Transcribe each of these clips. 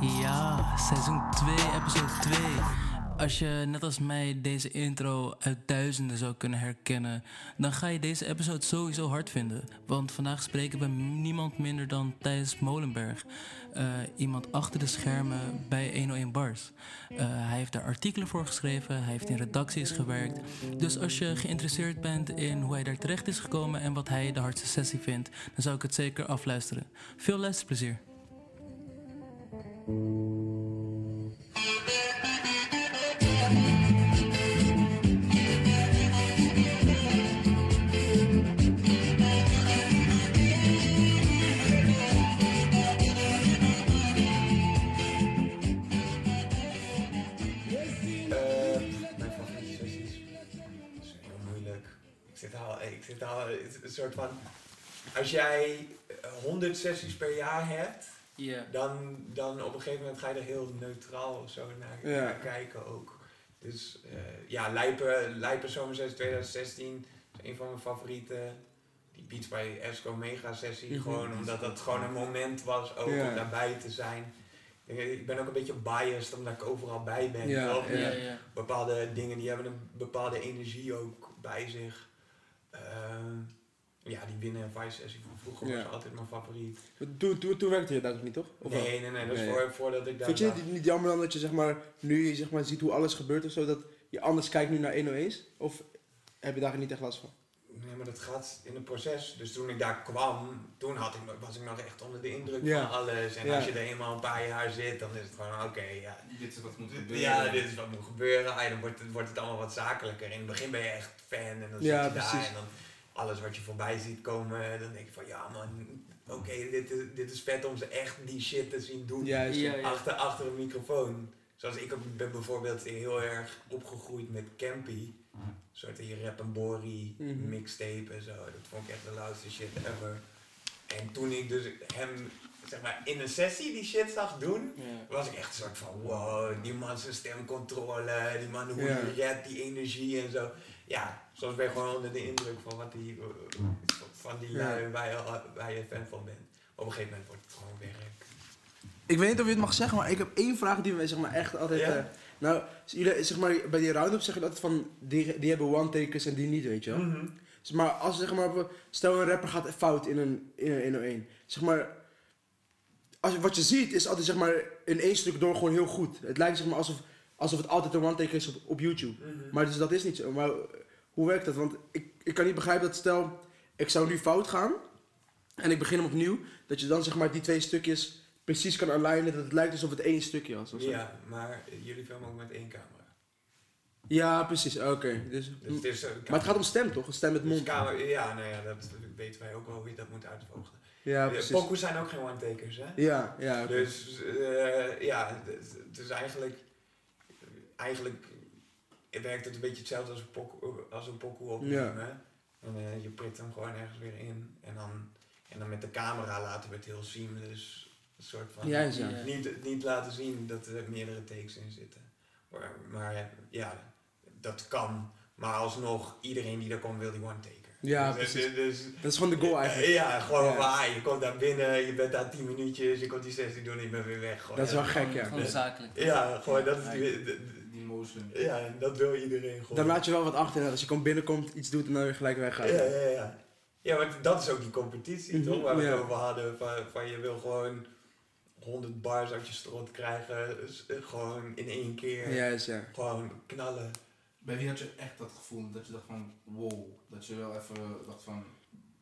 Ja, seizoen 2, episode 2. Als je net als mij deze intro uit duizenden zou kunnen herkennen, dan ga je deze episode sowieso hard vinden. Want vandaag spreken we niemand minder dan Thijs Molenberg. Uh, iemand achter de schermen bij 101 Bars. Uh, hij heeft daar artikelen voor geschreven, hij heeft in redacties gewerkt. Dus als je geïnteresseerd bent in hoe hij daar terecht is gekomen en wat hij de hardste sessie vindt, dan zou ik het zeker afluisteren. Veel luisterplezier. Een soort van. Als jij 100 sessies per jaar hebt, yeah. dan, dan op een gegeven moment ga je er heel neutraal zo naar, naar kijken ook. Dus uh, ja, Lijpen, Lijpen Zomersessie 2016 is een van mijn favorieten. Die Beats bij Esco Mega Sessie, gewoon omdat dat gewoon een moment was ook om daarbij te zijn. Ik ben ook een beetje biased omdat ik overal bij ben. Ja, Bepaalde dingen die hebben een bepaalde energie ook bij zich. Uh, ja, die winnen en vice sessie van vroeger was altijd mijn favoriet. Toen, toen, toen werkte je daar niet, toch? Of nee, nee, nee, dat is voor, voordat ik daar... Vind je het niet jammer dan dat je zeg maar, nu zeg maar, ziet hoe alles gebeurt of zo, dat je anders kijkt nu naar 101's? Of heb je daar niet echt last van? Nee, maar dat gaat in het proces. Dus toen ik daar kwam, toen had ik, was ik nog echt onder de indruk van alles. En als je er eenmaal een paar jaar zit, dan is het gewoon oké, ja. Dit is wat moet gebeuren. Ja, dit is wat moet gebeuren. Ah, dan wordt het, wordt het allemaal wat zakelijker. In het begin ben je echt fan en dan zit je daar en dan alles wat je voorbij ziet komen, dan denk je van ja man, oké, dit, is, dit is vet om ze echt die shit te zien doen Achter, achter een microfoon. Zoals ik ben bijvoorbeeld heel erg opgegroeid met Campy. Een soort die rap en bori mm mixtape en zo. Dat vond ik echt de loudste shit ever. En toen ik dus hem zeg maar, in een sessie die shit zag doen, was ik echt een soort van wow, die man zijn stemcontrole, die man hoe hij redt, die energie en zo. Ja, soms ben je gewoon onder de indruk van wat die, uh, van die lui waar, je, waar je fan van bent. Op een gegeven moment wordt het gewoon werk. Ik weet niet of je het mag zeggen, maar ik heb één vraag die we zeg maar echt altijd... Uh, nou, jullie, zeg maar, bij die round-up zeggen altijd van, die, die hebben one-takers en die niet, weet je wel. Mm -hmm. zeg maar, als zeg maar, stel een rapper gaat fout in een, in een 101. Zeg maar, als, wat je ziet is altijd zeg maar, in één stuk door gewoon heel goed. Het lijkt zeg maar alsof, alsof het altijd een one-taker is op, op YouTube. Mm -hmm. Maar dus dat is niet zo. Maar hoe werkt dat? Want ik, ik kan niet begrijpen dat stel, ik zou nu fout gaan en ik begin hem opnieuw, dat je dan zeg maar die twee stukjes precies kan alignen, dat het lijkt alsof het één stukje was. Ja, maar jullie filmen ook met één camera. Ja, precies. Oké. Dus, dus maar het gaat om stem toch? Een stem met dus mond. Dus ja, nou ja, dat weten wij ook wel hoe je dat moet uitvogelen. Ja, precies. Pokus zijn ook geen one-takers, hè? Ja, ja. Dus uh, ja, het is eigenlijk, eigenlijk werkt het een beetje hetzelfde als een pokoe, als een pokoe opnemen. En uh, je prikt hem gewoon ergens weer in. En dan, en dan met de camera laten we het heel seamless. Een soort van. Ja, ja. Niet, niet laten zien dat er meerdere takes in zitten. Maar, maar ja, dat kan. Maar alsnog, iedereen die er komt wil die one take. Ja, dus, precies. Dus, dat is gewoon de goal eigenlijk. Ja, gewoon ja. waar. Je komt daar binnen, je bent daar 10 minuutjes, je komt die sessie doen en je bent weer weg. Gewoon, dat is wel gek, ja. Gewoon zakelijk. Ja, gewoon dat is die, die motion. Ja, dat wil iedereen gewoon. Dan laat je wel wat achter, als je komt binnenkomt, iets doet en dan weer gelijk weggaat. Ja, ja, ja. Ja, maar dat is ook die competitie, mm -hmm. toch? Waar we het over hadden, van, van je wil gewoon 100 bars uit je strot krijgen, gewoon in één keer. Ja, ja. Gewoon knallen. Bij wie had je echt dat gevoel dat je dacht van wow, dat je wel even dacht van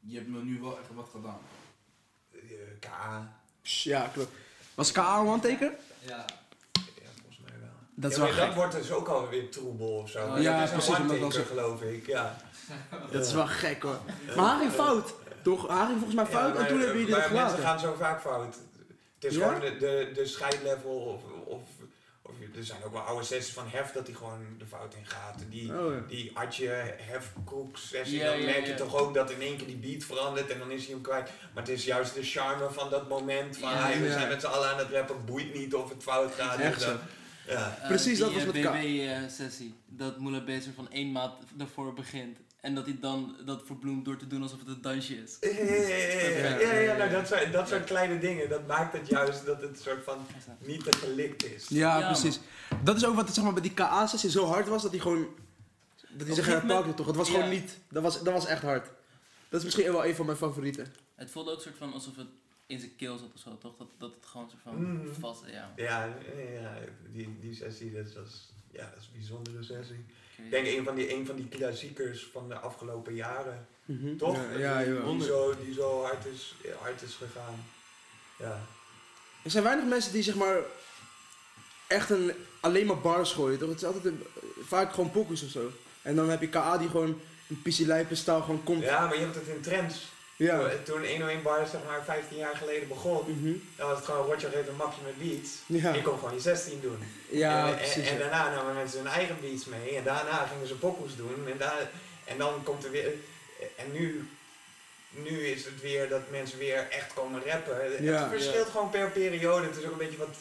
je hebt me nu wel echt wat gedaan? Uh, KA. Ja, klopt. Was KA een one-taker? Ja. Dat, is wel dat wordt dus ook alweer troebel of zo. Oh, ja, precies. Een one geloof ik, ja. dat is wel gek hoor. Maar Haring fout. Toch? Haring volgens mij fout en toen hebben jullie dat gelaten. Mensen gaan zo vaak fout. Het is gewoon de, de, de scheidlevel of, of er zijn ook wel oude sessies van Hef dat hij gewoon de fout in gaat. Die, oh, ja. die Adje Hefkoek sessie, dan merk je toch ook dat in één keer die beat verandert en dan is hij hem kwijt. Maar het is juist de charme van dat moment van hey, we zijn met z'n allen aan het rappen, boeit niet of het fout gaat. Echt zo. Ja. Uh, Precies, dat was met BB-sessie. dat Moela Bezer van één maand ervoor begint. En dat hij dan dat verbloemt door te doen alsof het een dansje is. Ja, ja, ja, ja, nou, dat, soort, dat soort kleine dingen, dat maakt het juist dat het soort van niet te gelikt is. Ja, Ja, precies. Dat is ook wat zeg maar, bij die KA-sessie zo hard was, dat hij gewoon... Dat hij een gegeven pakken toch? Het was Ja. gewoon niet... Dat was, dat was echt hard. Dat is misschien wel een van mijn favorieten. Het voelde ook soort van alsof het in zijn keel zat of zo, toch? Dat, dat het gewoon soort van Mm. vast, ja. Ja, ja die, die sessie, dat was, ja, dat is een bijzondere sessie. Ik denk een van die, een van die klassiekers van de afgelopen jaren. Mhm. Toch? Ja, ja, die, zo, die zo hard is, hard is gegaan. Ja. Er zijn weinig mensen die zeg maar echt een, alleen maar bars gooien, toch? Het is altijd een- vaak gewoon pokus of zo. En dan heb je KA die gewoon een pissie lijpen stijl gewoon komt. ja, maar je hebt het in trends. Ja. Toen 101 Bar zeg maar 15 jaar geleden begon, Mhm. dan was het gewoon Roger geeft een mapje met beats. Ja. Je kon gewoon je 16 doen. Ja, en, en, precies. en ja. daarna namen mensen hun eigen beats mee. En daarna gingen ze pokoes doen. En, daar, en dan komt er weer... En nu, nu is het weer dat mensen weer echt komen rappen. Ja. het verschilt gewoon per periode. Het is ook een beetje wat,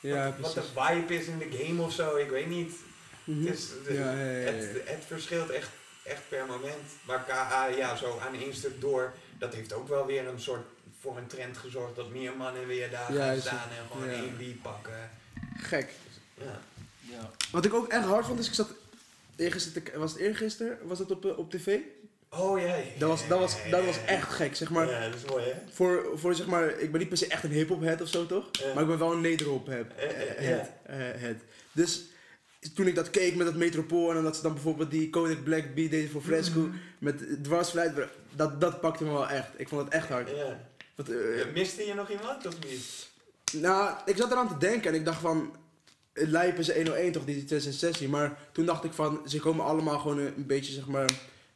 Ja, wat, wat de vibe is in de game of zo. Ik weet niet. Mhm. Het, is, ja. Het, het verschilt echt, echt per moment. Maar KA, ja, zo aan één stuk door. Dat heeft ook wel weer een soort voor een trend gezorgd dat meer mannen weer daar Ja, gaan staan en gewoon ja. één pakken. Gek. Ja. Ja. Wat ik ook echt hard vond is, ik zat eergisteren, te- was het eergisteren, was dat op, eh, op tv? Oh ja, ja, Dat was, dat was, dat was echt gek, zeg maar. Ja, dat is mooi hè? Voor, voor zeg maar, ik ben niet per se echt een hip-hop head of zo toch? Ja. Maar ik ben wel een nederhop head, eh, head. Dus toen ik dat keek met dat Metropool en dat ze dan bijvoorbeeld die Kodak Black beat deden voor Fresco Mhm. met dwarsfluit, dat, dat pakte me wel echt. Ik vond het echt hard. Eh, Miste je nog iemand of niet? nou, ik zat eraan te denken en ik dacht van, het lijp is 101 toch, die 2006. Maar toen dacht ik van, ze komen allemaal gewoon een, een beetje zeg maar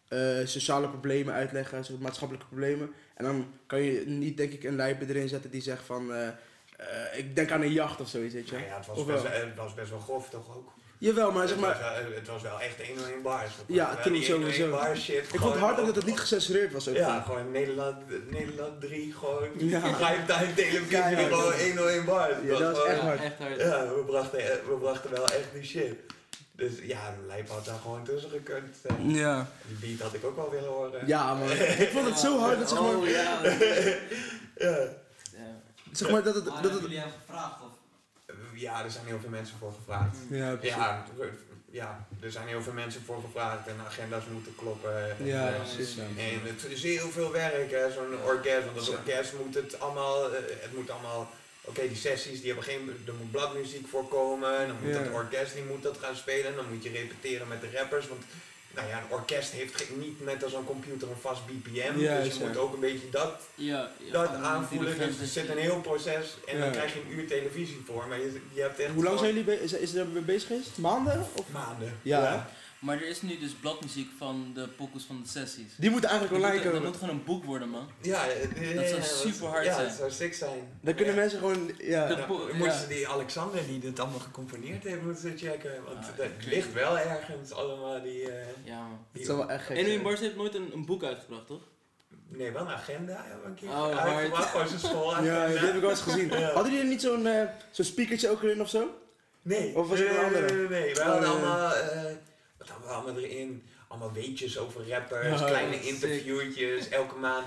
eh, sociale problemen uitleggen, soort maatschappelijke problemen. En dan kan je niet denk ik een lijper erin zetten die zegt van, eh, eh, ik denk aan een jacht of zoiets, weet je. Nou ja, het was, Of best, wel? het was best wel grof toch ook? Jawel, maar zeg het, maar, was, wel- het was wel echt 101 bars. Ja, 101 sowieso. bar shit. ik vond het hard ook dat het niet gecensureerd was. Ook Ja, gewoon Nederland, Nederland 3, gewoon Ja. primetime televisie, gewoon 101 bars. Ja, dat was echt Ja, hard. echt hard. Ja, we brachten, we brachten wel echt die shit. Dus ja, Lijp had daar gewoon tussen gekund. Eh, Ja. Die beat had ik ook wel willen horen. Ja, man. Ik vond het zo hard dat zeg maar, Oh ja. Ja. ja. zeg maar dat het, Maar dat hebben het, jullie hem gevraagd? Of? Ja, er zijn heel veel mensen voor gevraagd. ja, precies. Ja, ja, er zijn heel veel mensen voor gevraagd en agenda's moeten kloppen. En, Ja, eh, precies. Ja. En het is heel veel werk, hè, zo'n orkest. Want als orkest moet het allemaal, eh, het moet allemaal, oké, die sessies, die hebben geen, er moet bladmuziek voorkomen. Dan moet Ja. dat orkest, die moet dat gaan spelen. Dan moet je repeteren met de rappers. Want, nou ja, een orkest heeft niet net als een computer een vast BPM. Ja, dus je moet ook een beetje dat, Ja, ja, dat aanvoelen. Dus er zit een heel proces en Ja. dan krijg je een uur televisie voor. Maar je, je hebt echt Hoe lang zijn jullie bezig? Is, is er mee bezig geweest? Maanden? Of? maanden. Ja. Maar er is nu dus bladmuziek van de pokus van de sessies. Die moeten eigenlijk Dat online moet, dat komen. moet gewoon een boek worden, man. Ja, eh, Dat zou ja, super hard ja, zijn. dat zou sick zijn. Dan kunnen Ja. mensen gewoon, ja. Dan moeten ja. ze die Alexander die dit allemaal gecomponeerd heeft, moeten ze checken. Want Ah, dat ligt wel ergens allemaal die... eh, Ja, man. Het zou wel echt gek En zijn. Bars heeft nooit een, een boek uitgebracht, toch? nee, wel een agenda hebben we een keer Oh, hard. Gewoon zijn school Ja, die heb ik wel eens gezien. Ja. Hadden jullie niet zo'n eh, zo'n speakertje ook erin of zo? Nee. Of was het nee, een andere? Nee, nee, nee. We Oh, hadden ja. allemaal... we allemaal erin? Allemaal weetjes over rappers, kleine sick. interviewtjes, elke maand.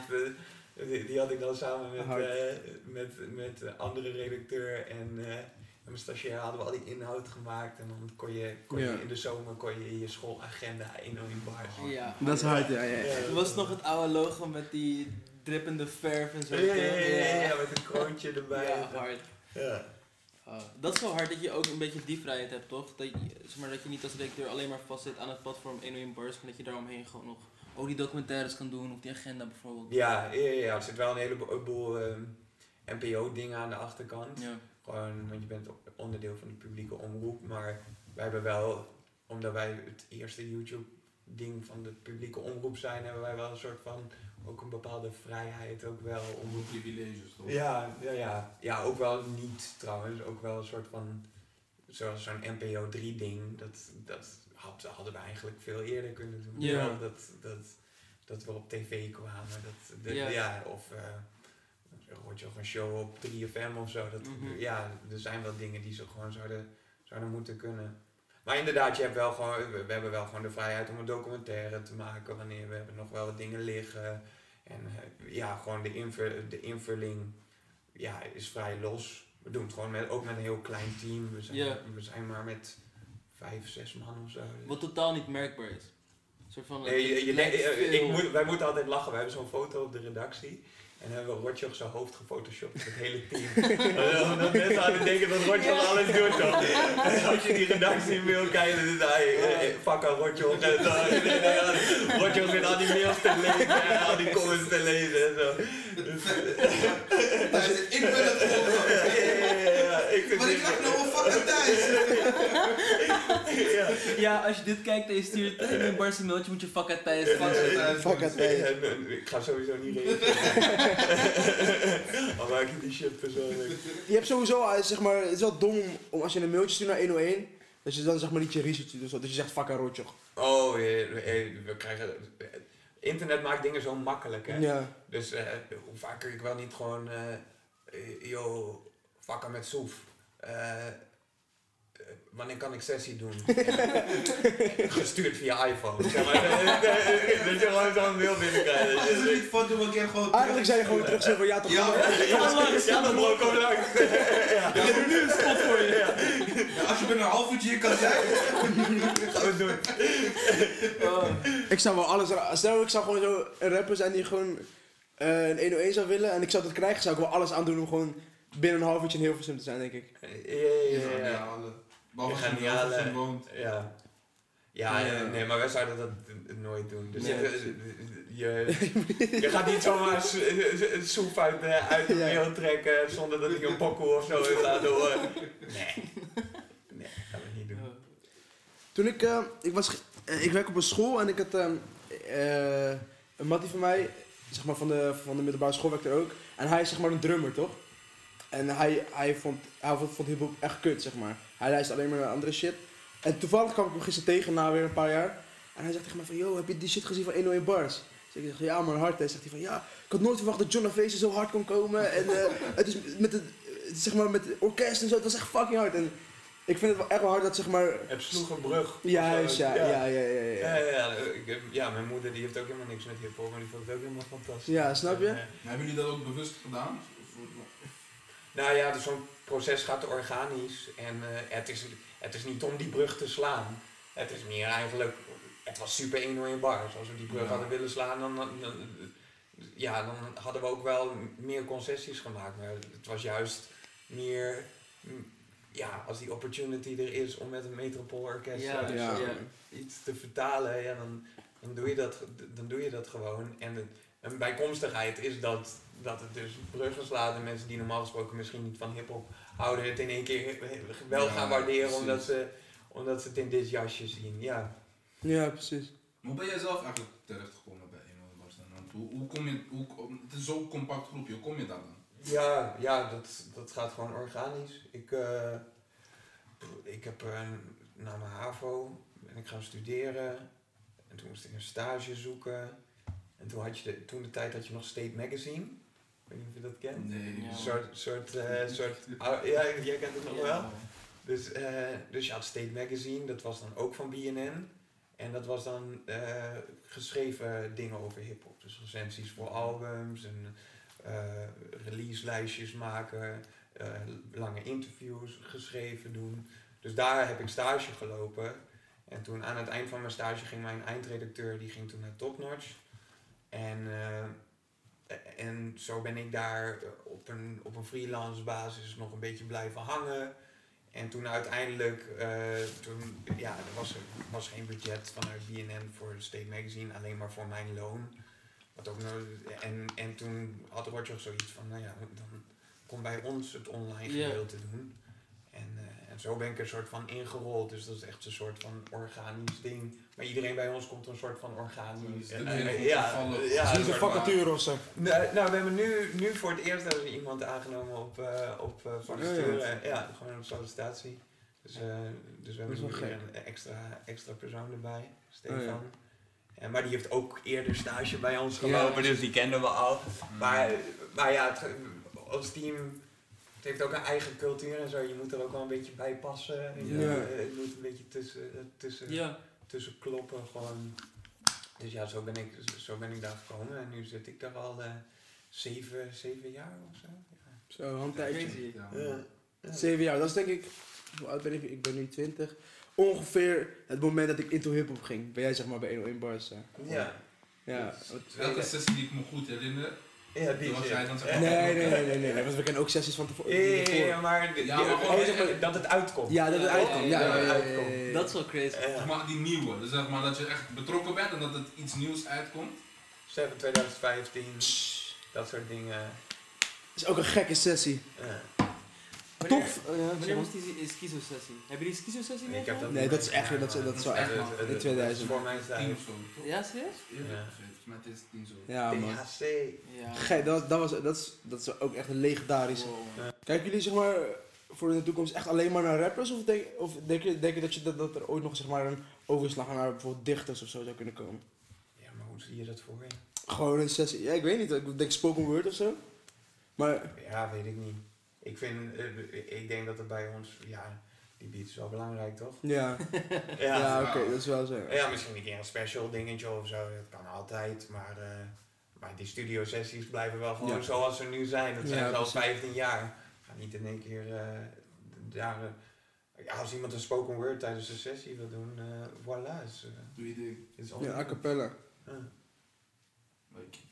die, die had ik dan samen met, eh, met, met de andere redacteur en, eh, en mijn stagiair hadden we al die inhoud gemaakt. En dan kon je, kon Ja. je in de zomer kon je in je schoolagenda 101 bars. Ja. Dat is hard, ja. ja. Ja. Was het nog het oude logo met die drippende verf en zo? Ja, ja, ja, ja, ja, met een kroontje erbij. Ja, hard. Ja. Ah, dat is wel hard dat je ook een beetje die vrijheid hebt, toch? Dat je, zeg maar, dat je niet als redacteur alleen maar vastzit aan het platform 101 Bars, maar dat je daaromheen gewoon nog ook die documentaires kan doen of die agenda bijvoorbeeld. Ja, ja, ja, er zit wel een heleboel ehm, NPO-dingen aan de achterkant. Ja. Gewoon, want je bent onderdeel van de publieke omroep. Maar wij hebben wel, omdat wij het eerste YouTube-ding van de publieke omroep zijn, hebben wij wel een soort van, ook een bepaalde vrijheid ook wel om... Privileges toch? Ja, ja, ja. ja, ook wel niet trouwens. Ook wel een soort van, zoals zo'n NPO 3-ding, dat, dat had, hadden we eigenlijk veel eerder kunnen doen. Ja. Dat, dat, dat we op tv kwamen. Dat, de- Ja. ja. of uh, je of een show op 3FM of zo. Dat, Mhm. Ja, er zijn wel dingen die ze gewoon zouden, zouden moeten kunnen. Maar inderdaad, je hebt wel gewoon, we, hebben wel gewoon de vrijheid om een documentaire te maken wanneer we hebben nog wel wat dingen liggen. En uh, ja, gewoon de, invul, de invulling ja, is vrij los. We doen het gewoon met, ook met een heel klein team. We zijn, we zijn maar met vijf, zes man of zo. Wat totaal niet merkbaar is. Een soort van, nee, je, je, ik moet, wij moeten altijd lachen. We hebben zo'n foto op de redactie. En hebben we Rotjoch zijn hoofd gefotoshopt, het hele team. dat mensen aan het denken dat Rotjoch alles doet toch. als je die redactie mail kijkt, dan is hij, fuck aan Rotjoch. En zo. Rotjoch zit al die mails te lezen en al die comments te lezen en zo. ik ben het Maar ik krijg nog een fucking thuis. ja. ja, als je dit kijkt en je stuurt een Barse mailtje, moet je fuck uit Thijs. Fuck uit Thijs. Ik ga sowieso niet reageren. Al maak ik die shit persoonlijk. Je hebt sowieso, eh, zeg maar, het is wel dom om als je een mailtje stuurt naar 101, dat je dan zeg maar niet je research doet, dat je zegt fuck rotje. Oh, we krijgen... Internet maakt dingen zo makkelijk, hè. Ja. Dus uh, hoe vaker ik wel niet gewoon, uh, yo, fucker met soef. Uh, wanneer kan ik sessie doen? Gestuurd via iPhone. Zeg maar, dat je gewoon zo'n mail binnenkrijgt. Dat niet van doen, keer gewoon Eigenlijk zei je gewoon terug zo van ja toch Ja, ja, dan bro, kom langs. Ja, ik heb nu een spot voor je. Ja. als je binnen een half uurtje hier kan zijn, gaan we doen. Oh. Ik zou wel alles... Stel ik zou gewoon zo een rapper zijn die gewoon uh, een 101 zou willen en ik zou dat krijgen, zou ik wel alles aandoen om gewoon binnen een half uurtje in Hilversum te zijn, denk ik. Ja, ja, ja. Behalve als je halen. woont. Ja. Ja, ja, nee, maar wij zouden dat nooit doen. Dus nee, je, je, je, gaat niet zomaar soep uit, uit de wereld trekken zonder dat ik een pokkel of zo heeft laten horen. Nee. Nee, dat gaan we niet doen. Toen ik, uh, ik was, uh, ik werk op een school en ik had uh, een mattie van mij, zeg maar van de, van de middelbare school werkte er ook. En hij is zeg maar een drummer, toch? En hij, hij vond, hij vond, vond hiphop echt kut, zeg maar. Hij luistert alleen maar naar andere shit. En toevallig kwam ik hem gisteren tegen na weer een paar jaar. En hij zegt tegen mij van, yo, heb je die shit gezien van 101 Bars? Dus ik zeg, ja man, hard. Hij zegt hij van, ja, ik had nooit verwacht dat John Face zo hard kon komen. En uh, het is met het, zeg maar, met het orkest en zo, het was echt fucking hard. En ik vind het wel echt wel hard dat zeg maar... Het sloeg een brug. Juist, ja, ja, ja, ja, ja. Ja, ja, ja, ik, ja, mijn moeder die heeft ook helemaal niks met hiphop, maar die vond het ook helemaal fantastisch. Ja, snap je? En, hebben jullie dat ook bewust gedaan? Nou ja, dus zo'n proces gaat organisch en uh, het, is, het is niet om die brug te slaan. Het is meer eigenlijk, het was super 101 bar. Als we die brug hadden willen slaan, dan, dan, ja, dan hadden we ook wel meer concessies gemaakt. Maar het was juist meer, ja, als die opportunity er is om met een metropoolorkest ja, dus, ja. iets te vertalen, ja, dan, dan, doe je dat, dan doe je dat gewoon. En een bijkomstigheid is dat dat het dus bruggen slaat en mensen die normaal gesproken misschien niet van hip-hop houden het in één keer wel gaan waarderen omdat ze, omdat ze het in dit jasje zien. Ja, ja precies. Hoe ben jij zelf eigenlijk terechtgekomen bij Emo Want hoe, hoe kom je, hoe, het is zo'n compact groepje, hoe kom je daar dan? Ja, ja dat, dat gaat gewoon organisch. Ik, uh, ik heb uh, na mijn HAVO ben ik gaan studeren en toen moest ik een stage zoeken. En toen had je de, toen de tijd had je nog State Magazine weet niet of je dat kent. Nee. Een soort, soort, uh, soort ja, jij kent het nog wel. Dus, uh, dus je had State Magazine, dat was dan ook van BNN. En dat was dan uh, geschreven dingen over hip-hop. Dus recensies voor albums en release lijstjes maken, lange interviews geschreven doen. Dus daar heb ik stage gelopen. En toen aan het eind van mijn stage ging mijn eindredacteur, die ging toen naar Topnotch. En en zo ben ik daar eh, op een, op een freelance basis nog een beetje blijven hangen. En toen uiteindelijk, uh, toen, ja, er was, er was geen budget vanuit BNN voor State Magazine, alleen maar voor mijn loon. Wat ook nog, en, en toen had Roger zoiets van, nou ja, dan kom bij ons het online gedeelte doen. En, en zo ben ik er een soort van ingerold. Dus dat is echt een soort van organisch ding. Maar iedereen bij ons komt er een soort van organisch. Uh, ja, ja, een vacature of zo. Nou, nou, we hebben nu, nu voor het eerst hebben we iemand aangenomen op, uh, op uh, vacature. Ja, gewoon een sollicitatie. Dus, uh, dus we hebben nu een extra, extra persoon erbij, Stefan. Oh, ja. En, maar die heeft ook eerder stage bij ons gelopen, ja. dus die kenden we al. Mm. Maar, maar ja, het, als team Het heeft ook een eigen cultuur en zo. Je moet er ook wel een beetje bij passen. Ja. Je, eh, het moet een beetje tussen, eh, tussen, Ja. tussen kloppen. Gewoon. Dus ja, zo ben, ik, zo ben ik daar gekomen. En nu zit ik daar al eh, zeven, zeven jaar of zo. Ja. Zo, een tijdje. Ja. Zeven jaar, dat is denk ik. Hoe oud ben ik? Ik ben nu 20. Ongeveer het moment dat ik into hip-hop ging. Ben jij zeg maar bij 101 Bars? eh. Ja. Ja. Elke sessie die ik me goed herinner, ja, die Nee, nee, nee, nee, nee, want we kennen ook sessies van tevoren. Ja, oh, maar, dat het uitkomt. Ja, dat het uitkomt. Ja, Dat is wel crazy. Maar die nieuwe, dus zeg maar dat je echt betrokken bent en dat het iets nieuws uitkomt. 7 2015, dat soort dingen. is ook een gekke sessie. Toch? Wanneer eh, was die schizo-sessie? je die schizo-sessie meegemaakt? Nee, dat is echt, dat is, dat echt, in 2000. Voor mijn tijd. Ja, serieus? Ja het is tien zo. Ja, man. Ja. Gek, dat, dat, was, dat, is, dat is ook echt een legendarische. Wow. Kijken jullie zeg maar voor de toekomst echt alleen maar naar rappers? Of denk, of denk, je, denk je dat, je dat, dat er ooit nog zeg maar een overslag naar bijvoorbeeld dichters of zo zou kunnen komen? Ja, maar hoe zie je dat voor je? Gewoon een sessie. Ja, ik weet niet. Ik denk spoken word of zo. Maar Ja, weet ik niet. Ik vind, eh, ik denk dat het bij ons, ja, die beat is wel belangrijk, toch? ja, ja, Ja, oké, dat is wel zo. ja misschien een keer een special dingetje of zo, dat kan altijd, maar, eh, maar die studio sessies blijven wel gewoon Ja. zoals ze nu zijn. Dat zijn ze al precies. 15 jaar. Ga niet in één keer, eh, daar, eh, ja, als iemand een spoken word tijdens een sessie wil doen, eh voilà, is, Doe je ding. is Ja, a cappella.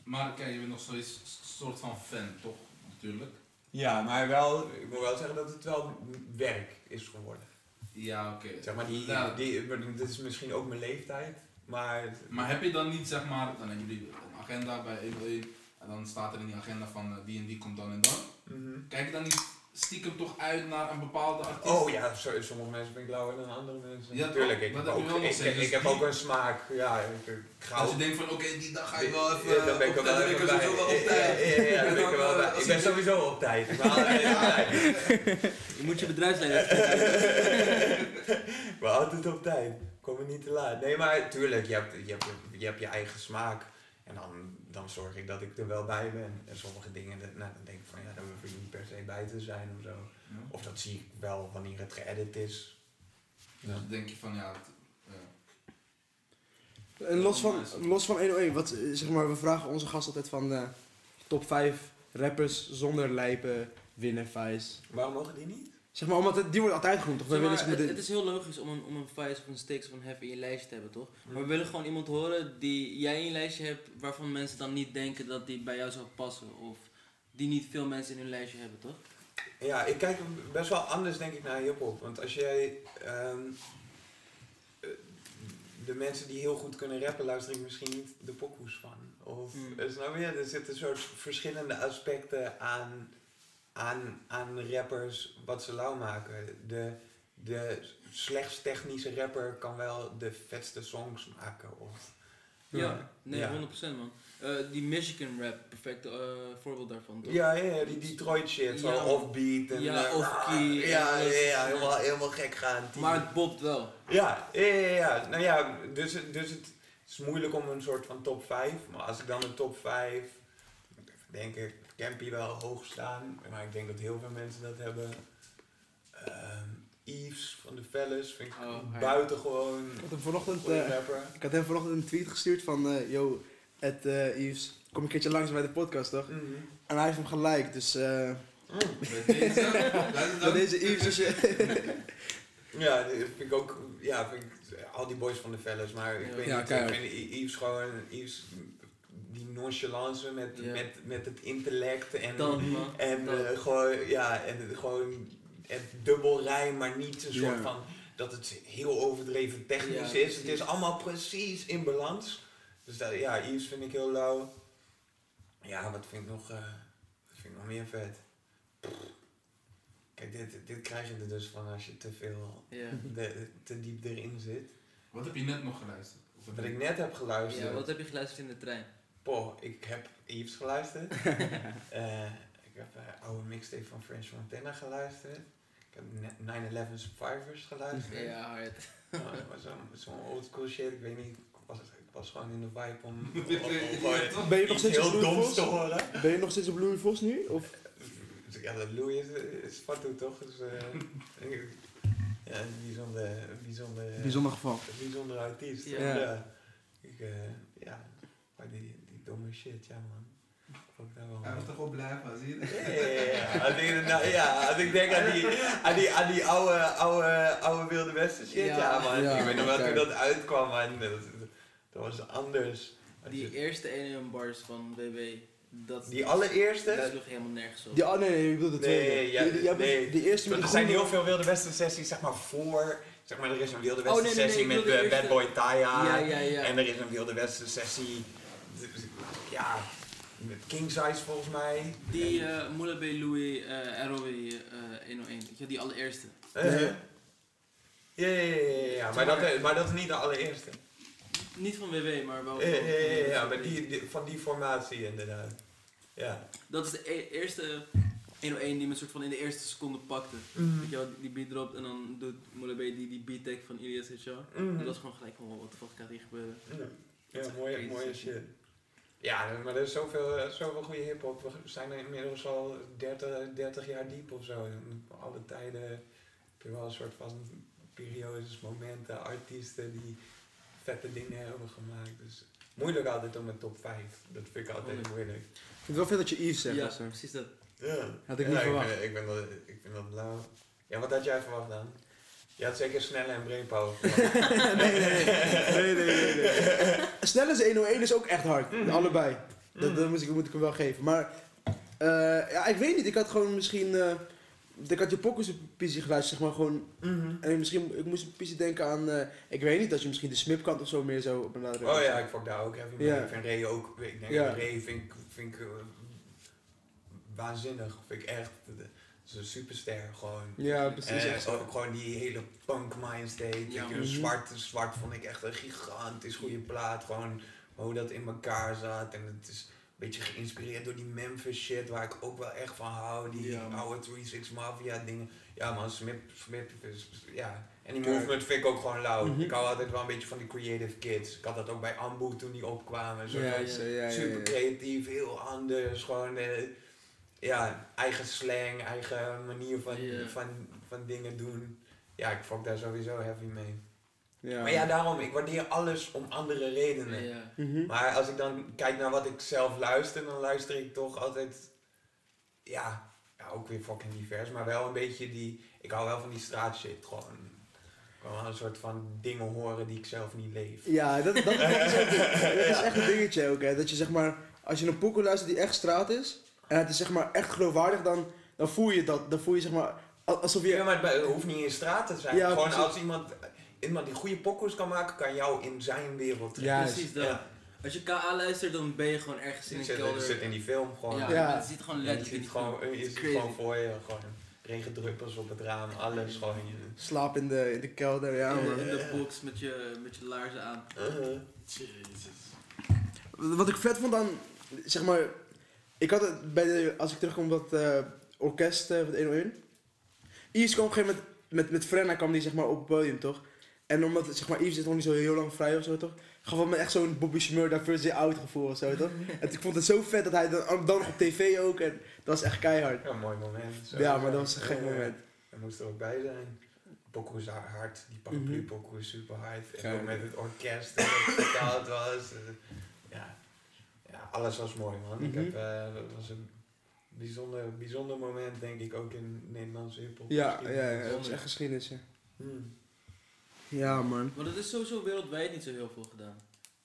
Maar kijk, je bent nog steeds een soort van fan, toch? Natuurlijk. Ja, maar wel, ik moet wel zeggen dat het wel werk is geworden. Ja, oké. Zeg maar, die, Ja, die, dit is misschien ook mijn leeftijd, maar... Maar heb je dan niet, zeg maar, dan hebben jullie een agenda bij 101 en dan staat er in die agenda van eh, die en die komt dan en dan. Mhm. Kijk je dan niet stiekem toch uit naar een bepaalde artiest? Oh ja, so- sommige mensen ben ik lauwer dan andere mensen. Ja, Natuurlijk, ik, heb ook, wel ik, ik Dus heb een smaak. Ja, ik, ik ga Als ook- je denkt van oké, die dag ga je Ja, wel even dan ben ik er wel tijd, dan even ben ik wel op tijd. Ja, ja, ja, dan ben ik er wel bij. Ik ben sowieso op tijd. Ik ben altijd op tijd. Je moet je bedrijfsleider Ik ben altijd op tijd. Kom er niet te laat. Nee, maar tuurlijk, je hebt je, hebt, je, hebt je eigen smaak. En dan, dan zorg ik dat ik er wel bij ben. En sommige dingen, dat- nou, dan denk ik van ja, daar hoef ik niet per se bij te zijn of zo. Ja. Of dat zie ik wel wanneer het geëdit is. Dus dan denk je van ja, het- ja. En los van, los van 101, wat, eh, zeg maar, we vragen onze gast altijd van eh, top 5 rappers zonder lijpen winnen Vice. Waarom mogen die niet? Zeg maar, omdat het, die wordt altijd genoemd, toch? Zeg maar, het, de- het is heel logisch om een, om een Vice of een Stix of een Hef in je lijstje te hebben, toch? Maar we willen gewoon iemand horen die jij in je lijstje hebt, waarvan mensen dan niet denken dat die bij jou zou passen. Of die niet veel mensen in hun lijstje hebben, toch? Ja, ik kijk best wel anders denk ik naar hip-hop. Want als jij. ehm, eh, de mensen die heel goed kunnen rappen, luister ik misschien niet de pokoes van. Of Mm. snap je? Er zitten soort verschillende aspecten aan, aan, aan rappers wat ze lauw maken. De, de slechts technische rapper kan wel de vetste songs maken. Of, Ja, nee, Ja. 100% man. Eh, die Michigan rap, perfect eh, voorbeeld daarvan, toch? ja, ja, ja, die Detroit shit, zo Ja. offbeat en Ja, eh, off-key Ja, en ja, ja, helemaal, helemaal gek gaan. Maar het bopt wel. Ja, ja, ja, ja. Nou ja, dus, het- dus het is moeilijk om een soort van top 5. Maar als ik dan de top 5, denk ik, Campy wel hoog staan. Maar ik denk dat heel veel mensen dat hebben. Ehm Yves van de Fellas vind ik Oh, buitengewoon Ik had hem vanochtend, eh, ik had hem vanochtend een tweet gestuurd van, eh yo, Ed eh, Yves, kom een keertje langs bij de podcast, toch? Mhm. En hij heeft hem gelijk, dus eh Mm. Deze, deze Yves, als je... Ja, dat vind ik ook, ja, vind ik, al die boys van de Fellas, maar ik Ja. weet Ja, niet, ik vind Yves gewoon, Yves, die nonchalance met, met, met het intellect en... Dat. En Dat. eh, gewoon, ja, en gewoon het dubbel rijm, maar niet een soort van dat het heel overdreven technisch Ja, is. precies. Het is allemaal precies in balans. Dus dat, ja, Yves vind ik heel lauw. Ja, wat vind ik nog, eh, wat vind ik nog meer vet? Kijk, dit, dit krijg je er dus van als je te veel, de, te diep erin zit. Wat heb je net nog geluisterd? Wat ik net heb geluisterd. ja, wat heb je geluisterd in de trein? Poh, ik heb Yves geluisterd. Eh, ik heb een oude mixtape van French Montana geluisterd. Ik heb ne- 9-11 Survivors geluisterd. Ja, hard. Oh, dat was zo'n zo'n old school shit. Ik weet niet, ik was, ik was gewoon in de vibe om, om, om gewoon Ben je nog steeds heel op Louis doms Vos? te horen. Ben je nog steeds op Louis Vos nu? Of? ja, Louis is, is Fatou toch? Dus, uh, ja, een bijzonder, bijzonder, bijzonder geval. bijzonder artiest. Ja. ja. Ik, uh, ja, maar die domme shit, ja man. Hij was toch wel blij van, zie je Ja, als ik, nou, ja, als ik denk aan die, aan die, aan die oude, oude, oude Wilde Westen shit, ja, ja man. Ja, ik weet nog wel toen dat uitkwam, man. Dat, dat was anders. Die eerste 1 bars van WW, dat Die allereerste? Dat sloeg helemaal nergens op. Die, oh nee, nee, ik bedoel de tweede. Nee, ja, die, nee. die eerste met er zijn heel veel Wilde Westen sessies, zeg maar, voor... Zeg maar, er is een Wilde Westen Oh, nee, nee, nee, sessie met eh, Bad Boy Taya. Ja, ja, ja. En er is een Wilde Westen sessie... Ja, met King Size volgens mij. Die uh, Moula B. Louis uh, ROW uh, 101, weet je, die allereerste. Uh, ja, ja, ja, ja, ja. Maar, dat, maar dat is niet de allereerste. Niet van WW, maar wel Ja, van... ja, ja, ja, maar die, die, van die formatie inderdaad. Ja. Dat is de e eerste 101 die me soort van in de eerste seconde pakte. Mhm. Weet je wel, die beat dropt en dan doet Moula B die, die beat tag van Ilias, wel. Mhm. En dat is gewoon gelijk van, wat de fuck gaat hier gebeuren. Ja, ja mooie, mooie shit. Ja, maar er is zoveel, eh, zoveel goede hip-hop. We zijn er inmiddels al 30, 30 jaar diep of zo. In alle tijden heb je wel een soort van periodes, momenten, artiesten die vette dingen hebben gemaakt. Dus moeilijk altijd om een top 5. Dat vind ik altijd Moeilijk. moeilijk. Ik vind het wel vet dat je Yves zegt. ja, precies dat. Ja. Had ik Ja, niet ik verwacht. vind, ik, vind dat, ik vind dat blauw. Ja, wat had jij verwacht dan? Je had zeker snelle en brainpower nee, nee, nee, nee, nee, nee. Snelle is 101 is ook echt hard. Mhm. Allebei. Dat, Mhm. dat moet, ik, moet ik hem wel geven. Maar, eh, ja, ik weet niet. Ik had gewoon misschien... eh, ik had je pokkers op PC geluisterd, zeg maar gewoon... Mhm. En misschien, ik moest op PC denken aan... eh, ik weet niet, dat je misschien de smipkant of zo meer zo een later Oh ja, ik vond daar ook heavy mee. Ja. Ik vind Ray ook, ik denk Ja. Ray vind ik, vind ik waanzinnig. Vind ik echt, een superster gewoon. Ja, precies. En echt zo. ook gewoon die hele punk mindstate. Ja, je, mhm. zwart, zwart vond ik echt een gigantisch goede plaat. Gewoon hoe dat in elkaar zat. En het is een beetje geïnspireerd door die Memphis shit, waar ik ook wel echt van hou. Die Ja, oude 36 Mafia dingen. Ja man, Smith is, ja. En die movement vind ik ook gewoon lauw. Mhm. Ik hou altijd wel een beetje van die creative kids. Ik had dat ook bij Ambu toen die opkwamen. Zo Ja, ja, super creatief, heel anders. Gewoon, eh, ja, eigen slang, eigen manier van, van, van dingen doen. Ja, ik vond daar sowieso heavy mee. Ja. Maar ja, daarom, ik waardeer alles om andere redenen. Ja. Mhm. Maar als ik dan kijk naar wat ik zelf luister, dan luister ik toch altijd, ja, ja ook weer fucking divers, maar wel een beetje die, ik hou wel van die straatshit, gewoon. Gewoon een soort van dingen horen die ik zelf niet leef. Ja, dat, dat, dat, is, echt, dat is echt een dingetje ook. Hè. Dat je zeg maar, als je een pokoe luistert die echt straat is, en het is zeg maar echt geloofwaardig, dan, dan voel je dat. Dan voel je zeg maar, al- alsof je... Ja, maar het hoeft niet in straat te zijn. Ja, Gewoon precies. als iemand, iemand die goede pokkers kan maken, kan jou in zijn wereld trekken. Ja, Precies dat. Ja. Als je KA luistert, dan ben je gewoon ergens in een je kelder. zit in die film gewoon. ja, Ja. het ziet gewoon je letterlijk ziet gewoon, je ziet crazy. gewoon voor je, gewoon regendruppels op het raam, alles gewoon. Je, Slaap in de, in de kelder, ja in, man. in de box met je, met je laarzen aan. Uh-huh. Wat ik vet vond dan, zeg maar, ik had het bij de, als ik terugkom op dat eh, orkest uh, van de 101. Yves kwam op een gegeven moment, met, met Frenna kwam die zeg maar op het podium toch. En omdat, zeg maar, Yves is nog niet zo heel lang vrij of zo toch. Gaf het me echt zo'n Bobby first day out gevoel of zo toch. en ik vond het zo vet dat hij dan, dan nog op tv ook en dat was echt keihard. Ja, een mooi moment. Zo. Ja, maar dat was een gek Ja, moment. Hij moest er ook bij zijn. Pokoe is hard, die paraplu Mhm. pokoe is super hard. En ook met het orkest en wat vertaald was. eh, Ja. Ja, alles was mooi man. Ik Mhm. heb, eh, dat was een bijzonder, bijzonder moment denk ik ook in Nederlandse hiphop. Ja, ja, ja, dat is echt geschiedenis ja. Hmm. Ja man. Maar dat is sowieso wereldwijd niet zo heel veel gedaan.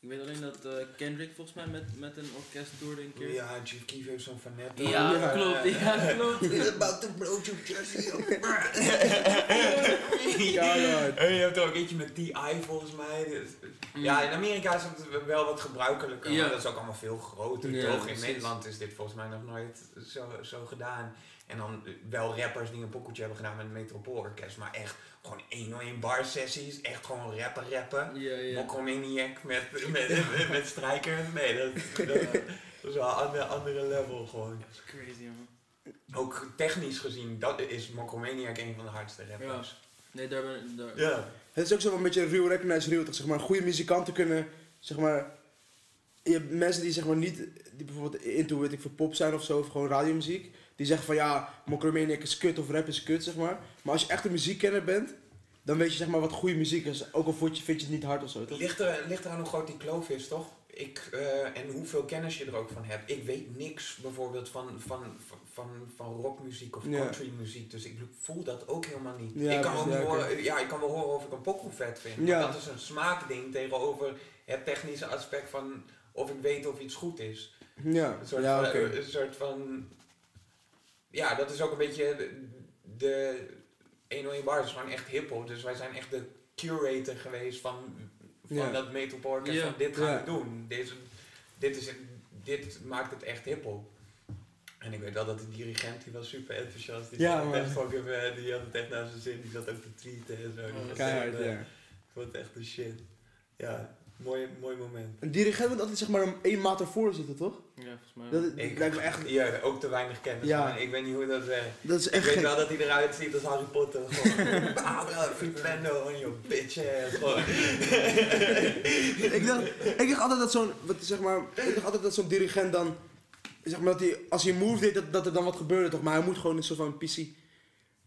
Ik weet alleen dat eh, Kendrick volgens mij met, met een orkest toerde een keer. Ja, Chief Keef heeft zo'n Vanette. Ja, Ja. klopt. Ja, klopt. It's about to blow your chest up. Keihard. En je hebt er ook eentje met T.I. volgens mij. Dus- Ja, in Amerika is het wel wat gebruikelijker, Ja. maar dat is ook allemaal veel groter, Ja, toch? In precies. Nederland is dit volgens mij nog nooit zo, zo gedaan. En dan wel rappers die een pokoetje hebben gedaan met een metropoolorkest, maar echt gewoon één op één bar sessies, echt gewoon rappen rappen. Ja, ja. Mokromaniac met, met, met, met strijkers. Nee, dat, dat, dat is wel een ander, andere level gewoon. Dat is crazy, man. Ook technisch gezien, dat is Mokromaniac een van de hardste rappers. Nee, daar ben daar. Ja. Het is ook zo een beetje real recognize real, dat zeg maar goede muzikanten kunnen, zeg maar, je hebt mensen die zeg maar niet, die bijvoorbeeld into weet ik voor pop zijn of zo, of gewoon radiomuziek, die zeggen van ja, Mokromaniac is kut of rap is kut, zeg maar. Maar als je echt een muziekkenner bent, dan weet je zeg maar wat goede muziek is. Ook al vind je, vind je het niet hard of zo, toch? Ligt, er, ligt eraan hoe groot die kloof is, toch? Ik, uh, en hoeveel kennis je er ook van hebt. Ik weet niks bijvoorbeeld van, van, van, van rockmuziek of countrymuziek. Dus ik voel dat ook helemaal niet. Ja, ik, kan ook ja, horen, ja, ik kan wel horen of ik een pokoe vet vind. Ja. dat is een smaakding tegenover het technische aspect van of ik weet of iets goed is. Ja, een soort, ja, van, okay. een soort van... Ja, dat is ook een beetje de... de 101 Bars is gewoon echt hiphop. Dus wij zijn echt de curator geweest van van dat metalport en van dit gaan we doen. Deze, dit, is dit maakt het echt hiphop. En ik weet wel dat de dirigent, die was super enthousiast. Die, ja, had, echt fucking, die had het echt naar zijn zin, die zat ook te tweeten en zo. Oh, keihard, ja. Ik vond het echt de shit. Ja, Mooi, mooi moment. Een dirigent moet altijd zeg maar een één maat ervoor zitten, toch? Ja, volgens mij. Dat, ik, lijkt me echt... Ja, ook te weinig kennis. Ja. Ik weet niet hoe dat werkt. Dat is echt ik weet wel dat hij eruit ziet als Harry Potter. Gewoon, ah, en je bitch ass. ik, dacht, ik dacht altijd dat zo'n, zeg maar, ik dacht altijd dat zo'n dirigent dan, zeg maar, dat hij, als hij een move deed, dat, dat er dan wat gebeurde, toch? Maar hij moet gewoon een soort van PC.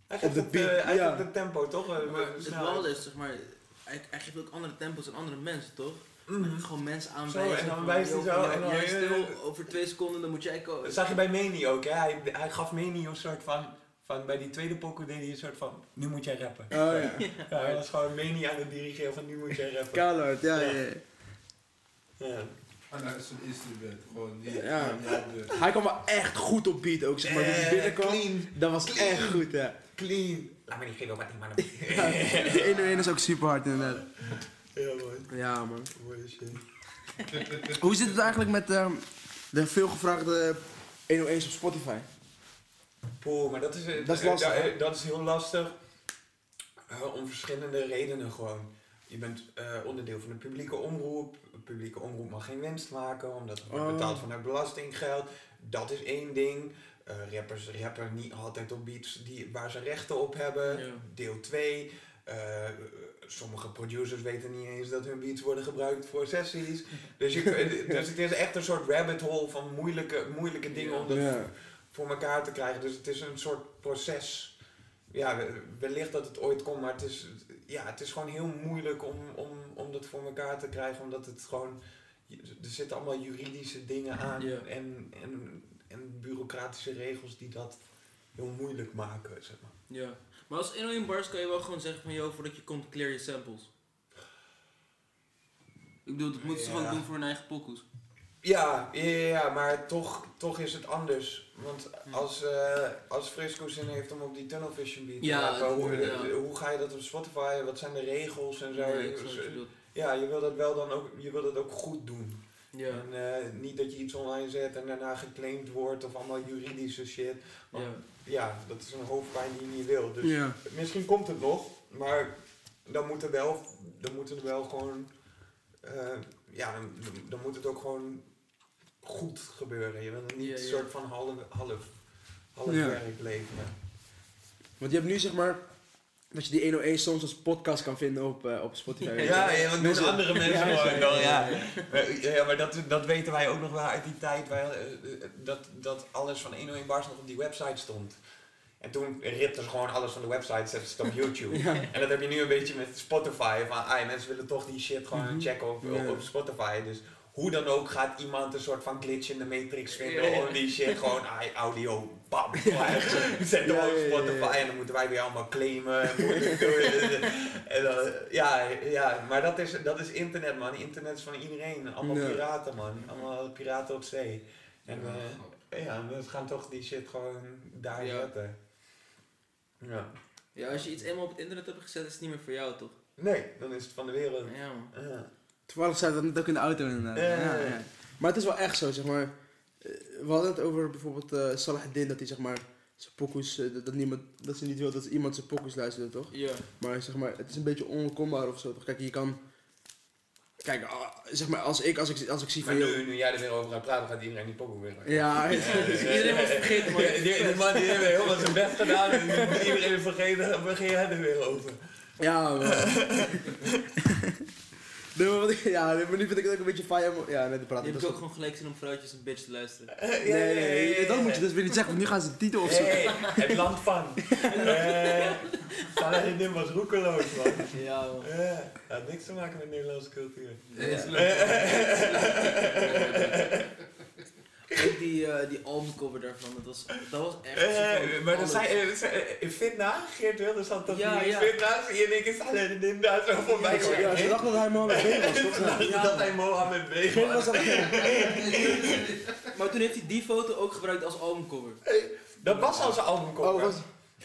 Hij geeft op de, beat, hij ja. de tempo, toch? Maar, het wel is, zeg maar hij, hij geeft ook andere tempos aan andere mensen, toch? Mm Gewoon mensen aanwijzen. Zo, en dan wijst hij zo. En dan jij stil, over twee seconden, dan moet jij komen. Dat zag je bij Meni ook, hè? Hij, hij gaf Meni een soort van, van. Bij die tweede pokoe deed hij een soort van. Nu moet jij rappen. Oh ja. ja hij was gewoon Meni aan het dirigeren van. Nu moet jij rappen. Kalard, ja, ja. ja. ja. En dat is instrument, gewoon die, ja. Hij kwam wel echt goed op beat ook, zeg maar. Eh, die binnenkwam, clean. dat was clean. echt goed, ja. Clean. Laat me niet geven wat die man ja, De 1 1 is ook super hard inderdaad. Ja man. Ja man. Mooie shit. Hoe zit het eigenlijk met uh, de veelgevraagde 101's op Spotify? Poeh, maar dat is, eh, dat is, lastig, dat, dat is heel lastig. Uh, om verschillende redenen gewoon. Je bent uh, onderdeel van een publieke omroep. Een publieke omroep mag geen winst maken, omdat het wordt oh. betaald vanuit belastinggeld. Dat is één ding. Uh, rappers rappen niet altijd op beats die, waar ze rechten op hebben. Ja. Deel 2. Uh, sommige producers weten niet eens dat hun beats worden gebruikt voor sessies. dus, je, dus het is echt een soort rabbit hole van moeilijke, moeilijke dingen om dat voor elkaar te krijgen. Dus het is een soort proces. Ja, wellicht dat het ooit komt, maar het is, ja, het is gewoon heel moeilijk om, om, om dat voor elkaar te krijgen. Omdat het gewoon. Er zitten allemaal juridische dingen aan. En, en, en bureaucratische regels die dat heel moeilijk maken, zeg maar. Ja. Maar als 101 bars kan je wel gewoon zeggen van, joh, voordat je komt, clear je samples. Ik bedoel, dat moeten ze gewoon doen voor hun eigen pokoes. Ja, ja, ja, maar toch, toch is het anders. Want als, uh, als Frisco zin heeft om op die Tunnel Vision beat te ja, hoe, hoe, ga je dat op Spotify, wat zijn de regels en zo. ja, je wil dat wel dan ook, je wil dat ook goed doen. Ja. En uh, niet dat je iets online zet en daarna geclaimd wordt of allemaal juridische shit. Want, ja ja, dat is een hoofdpijn die je niet wil. Dus misschien komt het nog, maar dan moet er wel, dan moet er wel gewoon, uh, ja, dan, dan moet het ook gewoon goed gebeuren. Je wil niet een soort van half, half, half werk leveren. Want je hebt nu zeg maar dat je die 101 soms als podcast kan vinden op, uh, op Spotify. Ja, ja want andere mensen ja, gewoon wel, ja. ja. Maar dat, dat weten wij ook nog wel uit die tijd, wij, uh, dat, dat alles van 101 Bars nog op die website stond. En toen ripte ze gewoon alles van de website, zetten ze het op YouTube. En dat heb je nu een beetje met Spotify, van ah, mensen willen toch die shit gewoon mm checken op, op, Spotify. Dus hoe dan ook gaat iemand een soort van glitch in de matrix vinden om die shit gewoon audio bam zet op Spotify en dan moeten wij weer allemaal claimen en dan, ja, ja maar dat is, dat is internet man. Internet is van iedereen. Allemaal piraten man. Allemaal piraten op zee. En uh, ja we gaan toch die shit gewoon daar zetten. Ja. Ja, als je iets eenmaal op het internet hebt gezet is het niet meer voor jou toch? Nee, dan is het van de wereld. Ja man. Ja. Toevallig zei dat net ook in de auto inderdaad. Ja, ja, Maar het is wel echt zo, zeg maar. Eh, we hadden het over bijvoorbeeld uh, Salah Din, dat hij zeg maar zijn pokoes, uh, dat, niemand, dat ze niet wil dat iemand zijn pokoes luistert, toch? Ja. Maar zeg maar, het is een beetje onkombaar of zo, toch? Kijk, je kan... Kijk, ah, zeg maar, als ik, als ik, als ik zie van... Maar nu, nu jij er weer over gaat praten, gaat iedereen die pokoe weer Ja. ja, dus iedereen was vergeten, man. Die, die, man die heeft helemaal zijn best gedaan en iedereen vergeten, dan begin jij er weer over. Ja, man. ja, maar nu vind ik het ook een beetje fire. Ja, net de praten. Je hebt ook gewoon gelijk zin om vrouwtjes een bitch te luisteren. Nee, nee, nee, dat moet je dus weer niet zeggen, want nu gaan ze de titel opzoeken. Hey, het land van. Eh Saladin was roekeloos, man. Ja, man. Eh, dat had niks te maken met Nederlandse cultuur. Dat is Ja. leuk. Ook die, eh die albumcover daarvan, dat was, dat was echt super maar dat zei, eh, zei, in Fitna, Geert Wilders had dat Ja, niet in ja. Fitna, zie je in één keer Saladin daar zo voorbij Ja, komen. Ja, ze dachten dat hij Mohammed B was, toch? Ja. Dat- dat hij Mohammed B was was. dat Maar toen heeft hij die foto ook gebruikt als albumcover. Dat was al zijn albumcover. Oh, was...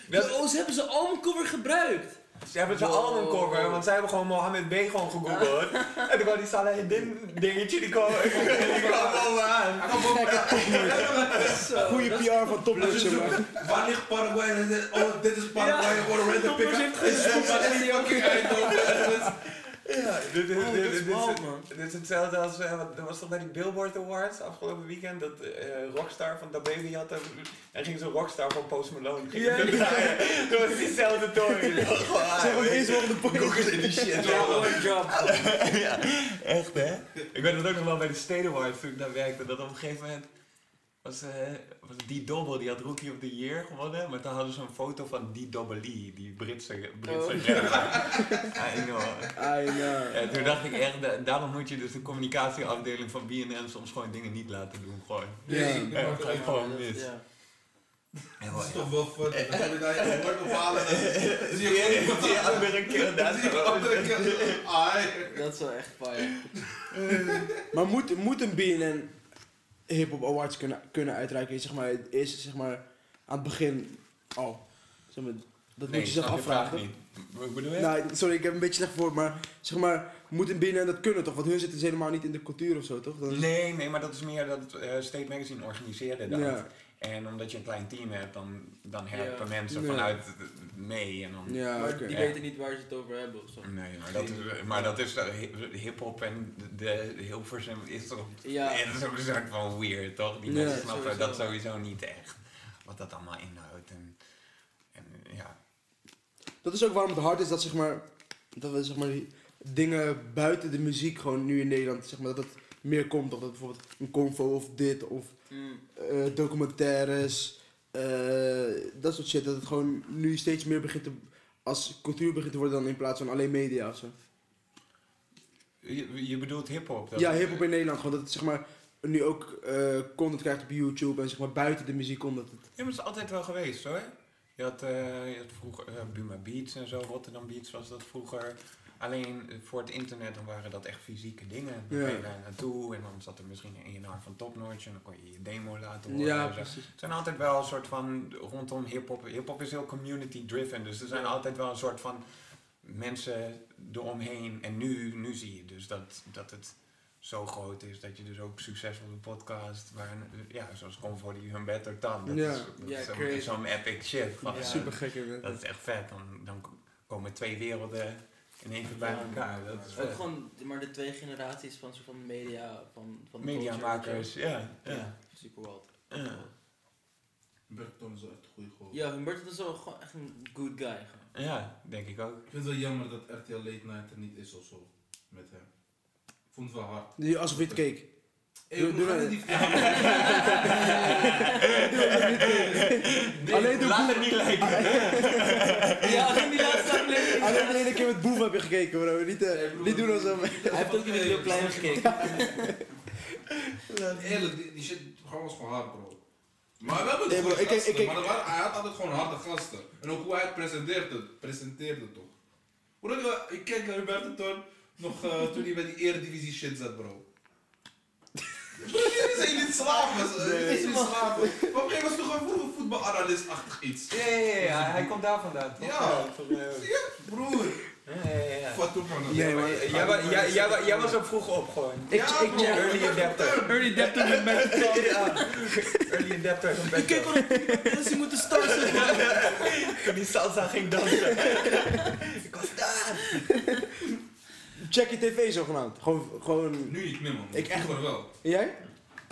Dat- oh, ze hebben zijn albumcover gebruikt! Ze hebben zijn Wow. albumcover, want zij hebben gewoon Mohammed B gewoon gegoogeld. En toen kwam die Saladin dingetje, die kwam, die kwam bovenaan. Goeie dat- PR van Topnotch, man. Waar ligt Paraguay? En dit- Oh, dit is Paraguay. Ja. What a random pick-up. heeft Het Eindhoven. Ja, dit, dit, Oh, dit, dat is dit, wild, dit- man. dit is hetzelfde als, eh, wat, dat was toch bij die Billboard Awards afgelopen weekend, dat eh, Rockstar van Da Baby had, er- en ging zo'n Rockstar van Post Malone. Ging Ja, ja, ja. Dat was diezelfde toren. Zeg maar de volgende point. Google in die shit. Ja, mooi job. ja, echt hè? Ik weet het ook nog wel bij de State Awards toen ik daar werkte, dat op een gegeven moment was, eh, was die Dobbel, die had Rookie of the Year gewonnen, maar toen hadden ze een foto van die Double E, die Britse, Britse Oh. rapper. I know. Ja. En toen dacht ik echt, da- daarom moet je dus de communicatieafdeling van BNN soms gewoon dingen niet laten doen. Gewoon. Ja. Ja, dat gaat gewoon mis. Ja. Ja, Dat is toch wel fun. Dan kan je daar je woord ophalen. Dan zie je je andere keer daar zie je andere keer. Ai. Dat is wel echt fire. Maar moet, moet een BNN Hip Hop Awards kunnen, kunnen uitreiken? Zeg maar, is zeg maar aan het begin al. Zeg maar, dat moet je zich afvragen. niet. Wat bedoel je? Nou, sorry, ik heb een beetje slecht voor, maar zeg maar, moet een BNN dat kunnen toch? Want hun zitten dus helemaal niet in de cultuur of zo, toch? Dan is- Nee, nee, maar dat is meer dat eh, State Magazine organiseerde dat. Ja, En omdat je een klein team hebt, dan, dan helpen Ja. mensen vanuit mee. En dan, ja maar die Ja. weten niet waar ze het over hebben of zo. Nee, maar dat is, maar dat is eh, hi- hip-hop en de, de Hilversum is toch. Ja. En dat is ook een soort van weird, toch? Die Ja, mensen snappen sowieso. dat sowieso niet echt. Wat dat allemaal inhoudt. En, en ja. Dat is ook waarom het hard is dat zeg maar, dat we zeg maar die dingen buiten de muziek gewoon nu in Nederland, zeg maar, dat het meer komt. Of dat bijvoorbeeld een convo of dit, of Mm. eh, documentaires, eh, dat soort shit. Dat het gewoon nu steeds meer begint te, als cultuur begint te worden dan in plaats van alleen media of zo. Je, je bedoelt hip-hop? Ja, hip-hop in Nederland. Gewoon dat het zeg maar nu ook eh, content krijgt op YouTube en zeg maar buiten de muziek omdat het. Ja, maar dat is altijd wel geweest hoor. Je had, je had vroeger Buma Beats en zo, Rotterdam Beats was dat vroeger. Alleen eh, voor het internet dan waren dat echt fysieke dingen. Dan Ja. ging je daar naartoe en dan zat er misschien een ENR van Topnotch en dan kon je je demo laten horen. Ja, precies. Het zijn altijd wel een soort van, rondom hip-hop. Hip-hop is heel community driven, dus er zijn altijd wel een soort van mensen eromheen. En nu, nu zie je dus dat, dat het zo groot is dat je dus ook succesvolle podcast, waar, een- ja, zoals die Hun Better Dan, dat Ja. is, dat Ja, zo'n epic shit. Van, Ja. eh, Super gek inderdaad. Dat is echt vet, dan, dan komen twee werelden in één keer bij Ja. elkaar. Dat is Ook gewoon maar de twee generaties van, soort van media, van, van Mediamakers, ja. Ja, ja. super wild. Ja. Berton is wel echt een goede goal. Ja, Humberto is wel gewoon echt een good guy. gewoon. Ja, denk ik ook. Ik vind het wel jammer dat RTL Late Night er niet is of zo. Met hem. Ik vond het wel hard. Die- Alsof je het keek. Doe- doe Alleen de Laat het niet lijken. Ja, alleen die laatste aflevering. Alleen de ene keer met Boef heb je gekeken, bro. Niet, broer. niet doen alsof. Hij heeft ook niet met heel klein gekeken. Eerlijk, die, die shit gewoon was gewoon hard, bro. Maar we hebben Nee, het bro, goede ik kijk- gasten, maar waren, hij had altijd gewoon harde gasten. En ook hoe hij het presenteerde, presenteerde toch. Bro, ik, ik kijk naar Roberto Ton nog eh, toen hij bij die eredivisie shit zat, bro. Jullie zijn niet slaven. Jullie zijn niet slaven. Maar op een gegeven moment toch een vroeger voetbalaralist-achtig iets. Ja, ja, ja, ja, hij komt daar vandaan. toch? Ja. voor, Zie je? Broer. ja, ja, ja. Wat toe man. Maar- Jij, wa- jij, jij, wa- jij was ook vroeg op gewoon. Ik, Ja, ik, bro. Early adapter. Early adapter met Magic Ja, early adapter van Ik keek Beto. wel op mensen moeten starten. Toen die salsa ging dansen. ik was daar. Check je tv zogenaamd. Gewoon, gewoon. Nu niet meer man. Ik echt- wel. Jij?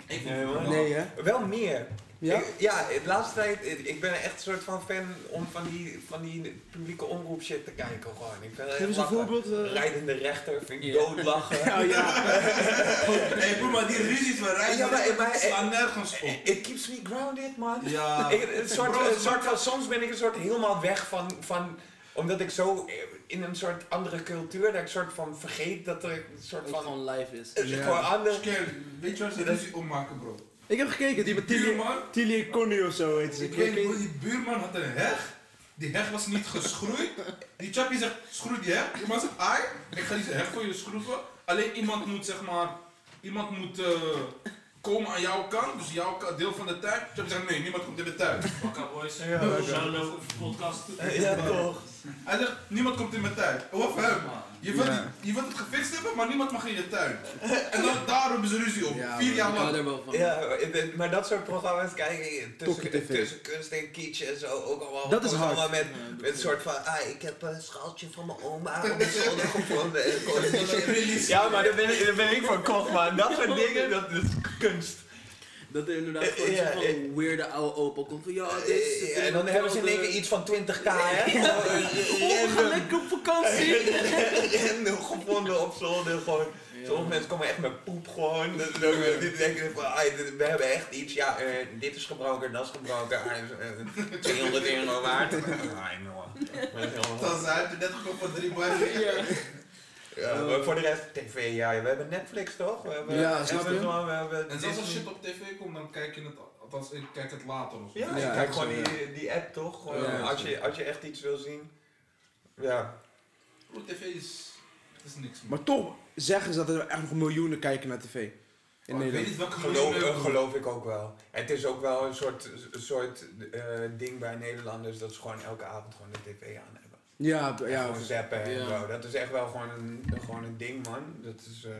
Ik Nee, wel. Nee, hè? Wel meer. Ja? Ik, ja, de laatste tijd, ik ben echt een soort van fan om van die, van die publieke omroep shit te kijken gewoon. Ik vind het Geef eens een voorbeeld. eh. Rijdende rechter vind ik doodlachen. Oh ja. Hé broer, maar die ruzies van rijden, Ja, maar- maar- slaan nergens op. It keeps me grounded, man. Ja. Ik, een soort, Bro, een soort van, soms ben ik een soort helemaal weg van, van omdat ik zo in een soort andere cultuur, dat ik soort van vergeet dat er een soort van, gewoon live is. het is Ja. gewoon anders. Weet je waar ze ruzie om maken, bro? Ik heb gekeken, die met Tilly, en Connie of zo heet ze. ik weet niet, die buurman had een heg. Die heg was niet geschroeid. Die chappie zegt, schroei die heg. Die man zegt, ai, ik ga die heg voor je schroeven. Alleen iemand moet, zeg maar, iemand moet eh, komen aan jouw kant. Dus jouw deel van de tuin. Chappie zegt, nee, niemand komt in de tuin. Wakka boys. Ja, podcast. Ja, toch. Hij zegt, niemand komt in mijn tuin. Oh, Of hem. Je wilt, Ja. je wilt het gefixt hebben, maar niemand mag in je tuin. En dan, daar hebben ze ruzie op. Ja, Vier jaar Ik lang. er. Ja, ik maar dat soort programma's kijken Tokkie tussen, TV. tussen kunst en kitsch en zo ook allemaal. Dat is hard. allemaal met, met een is- soort van, ah, ik heb een schaaltje van mijn oma op de zolder gevonden. ik Ja, maar daar ben ik, daar ben ik van kocht, man. Dat soort dingen, dat is kunst. Dat er inderdaad gewoon ja, van weirde oude opa komt van ja, dit is en dan hebben ze in één keer kelder. iets van 20k, hè? Lekker op vakantie! Random gevonden op zolder, gewoon. Sommige mensen komen echt met poep gewoon. Dat, dat, die denken van, ah, dit- we hebben echt iets, ja, eh, dit is gebroken, dat is gebroken, ah, eh, 200 euro waard. Ah. Dan zei hij net gekocht voor drie boys. Ja. Maar voor de rest, tv, ja, we hebben Netflix toch? We hebben Ja, snap je? We hebben En zelfs als shit op tv komt, dan kijk je het, althans ik kijk het later of zo. Ja, echt gewoon die, die app toch? Als, je, als je echt iets wil zien. Ja. Bro, tv is, is niks meer. Maar toch zeggen ze dat er echt nog miljoenen kijken naar tv. In Maar ik weet Nederland. niet welke Geloof, eh, geloof ik ook wel. Het is ook wel een soort, soort eh, ding bij Nederlanders dat ze gewoon elke avond gewoon de tv aan hebben. Ja, En ja. gewoon zappen en zo. Dat is echt wel gewoon een, gewoon een ding, man. Dat is, eh,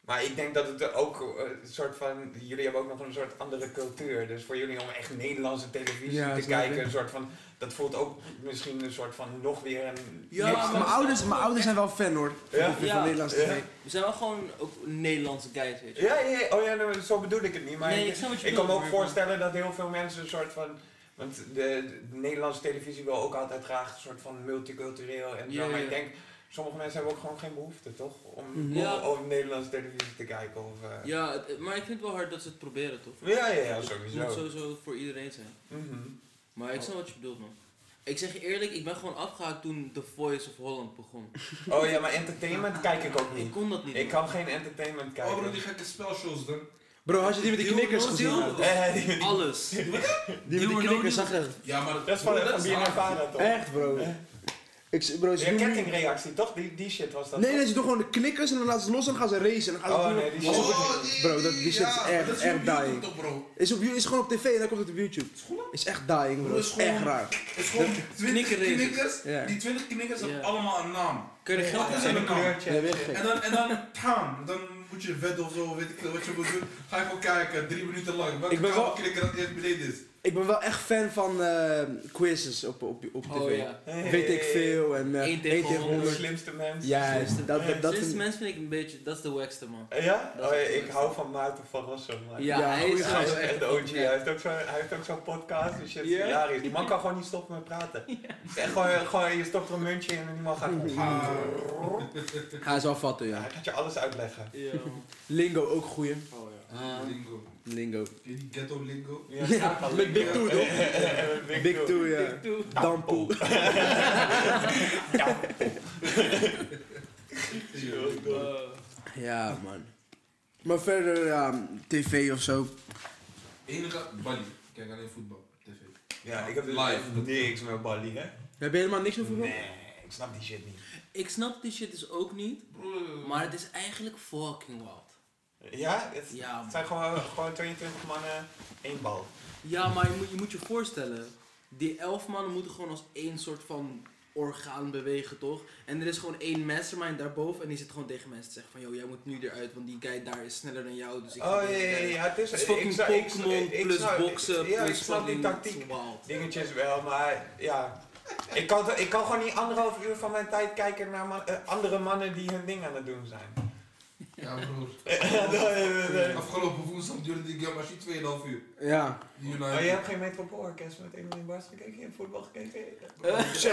maar ik denk dat het ook eh, een soort van... Jullie hebben ook nog een soort andere cultuur. Dus voor jullie om echt Nederlandse televisie Ja, te kijken, een soort van... Dat voelt ook misschien een soort van nog weer een... Ja, maar- Mijn ouders, mijn ouders zijn wel fan hoor. Van, Ja? van Ja. Nederlandse tv. We zijn wel gewoon ook Nederlandse guys, weet je. Ja, ja, ja. oh ja, nou, zo bedoel ik het niet. Maar Nee, ik, ik ik kan me ook voorstellen dat heel veel mensen een soort van... Want de, de Nederlandse televisie wil ook altijd graag een soort van multicultureel en zo. Ja, maar ja. ik denk, sommige mensen hebben ook gewoon geen behoefte, toch? Om, Mhm. Ja. om, om Nederlandse televisie te kijken. Of, eh, Ja, het- maar ik vind het wel hard dat ze het proberen, toch? ja, ja, ja, Het sowieso. moet sowieso voor iedereen zijn. Mhm. Maar ik snap wat je bedoelt, man. Ik zeg je eerlijk, ik ben gewoon afgehaakt toen The Voice of Holland begon. Oh ja, maar entertainment kijk ik ook Ik niet. kon dat niet. Ik man. kan geen entertainment kijken. Oh bro, die gekke spelshows dan. Bro, had je die met die knikkers gezien? Eh, Alles. Die met die knikkers, zag je? Ja, maar dat is van, is hard. Vara, toch? Echt bro. Ik, bro, ze Ja, kettingreactie, toch? Die, die shit was dat. Nee, nee, ze doen gewoon de knikkers en dan laten ze los en dan gaan ze racen. En dan gaan ze Oh, doen- nee, die Is shit. Oh, Bro, dat- die shit is echt- is echt op YouTube dying. toch, bro. Is, op, is gewoon op tv en dan komt het op YouTube. Is echt dying bro, Bro, is is gewoon- echt raar. Het is gewoon 20 knikkerraces. knikkers. Ja. Die 20 knikkers hebben allemaal een naam. Kun je er geld zetten? een kleurtje. En dan, en dan, gaan. Dan moet je wedden of zo, weet ik veel wat je moet doen. Ga je gewoon kijken, drie minuten lang. Welke Ik ben wel- kabelknikker dat eerst beneden is. Ik ben wel echt fan van eh, quizzes op, op, op tv. Oh ja. Weet ik veel en uh, Eén 1 tegen tegen De 100. slimste mens. Juist, dat, dat, dat, vind mens vind ik een beetje, dat is de wackste man. Ja? Dat is Oh, ja, echt ik hou van Maarten van Rossum. man. Ja, Ja, hij goeie is Hij is echt echt de een OG. Hij heeft ook zo- hij heeft ook zo'n podcast en shit. Ja? Hilarisch. Die man kan gewoon niet stoppen met praten. Het is echt gewoon, gewoon, je stopt er een muntje in en die man gaat gewoon... Hij is wel vatten, Ja, ja. hij gaat je alles uitleggen. Ja. Lingo ook goeie. Oh ja. Ah. Lingo. Lingo. Die ghetto lingo? Ja, Ja, met Big Two, toch? Big, Big Two. Ja. Dampoe. Uh, Ja, man. Maar verder, ja, tv of zo. Enige, Bali. Ik kijk alleen voetbal. TV. Ja, ik heb dus Live. echt niks met Bali, hè? Heb je helemaal niks over voetbal? Nee, ik snap die shit niet. ik snap die shit dus ook niet, maar het is eigenlijk fucking wild. Ja? Het, Ja, zijn gewoon, gewoon 22 mannen, één bal. Ja, maar je moet, je moet je voorstellen, die elf mannen moeten gewoon als één soort van orgaan bewegen, toch? En er is gewoon één mastermind daarboven en die zit gewoon tegen mensen te zeggen van, yo, jij moet nu eruit, want die guy daar is sneller dan jou, dus ik Oh ja, ja, het is... Het is fucking ik snap- ik- Pokémon ik plus boksen Ja, ik plus snap die tactiek. dingetjes wel, maar ja. Ik kan, ik kan gewoon niet anderhalf uur van mijn tijd kijken naar man- eh, andere mannen die hun ding aan het doen zijn. Ja, broer. Afgelopen woensdag duurde die game machine 2,5 uur. Ja. United. je hebt geen Metropoolorkest met Emily Bars gekeken? Je hebt voetbal gekeken? Zo.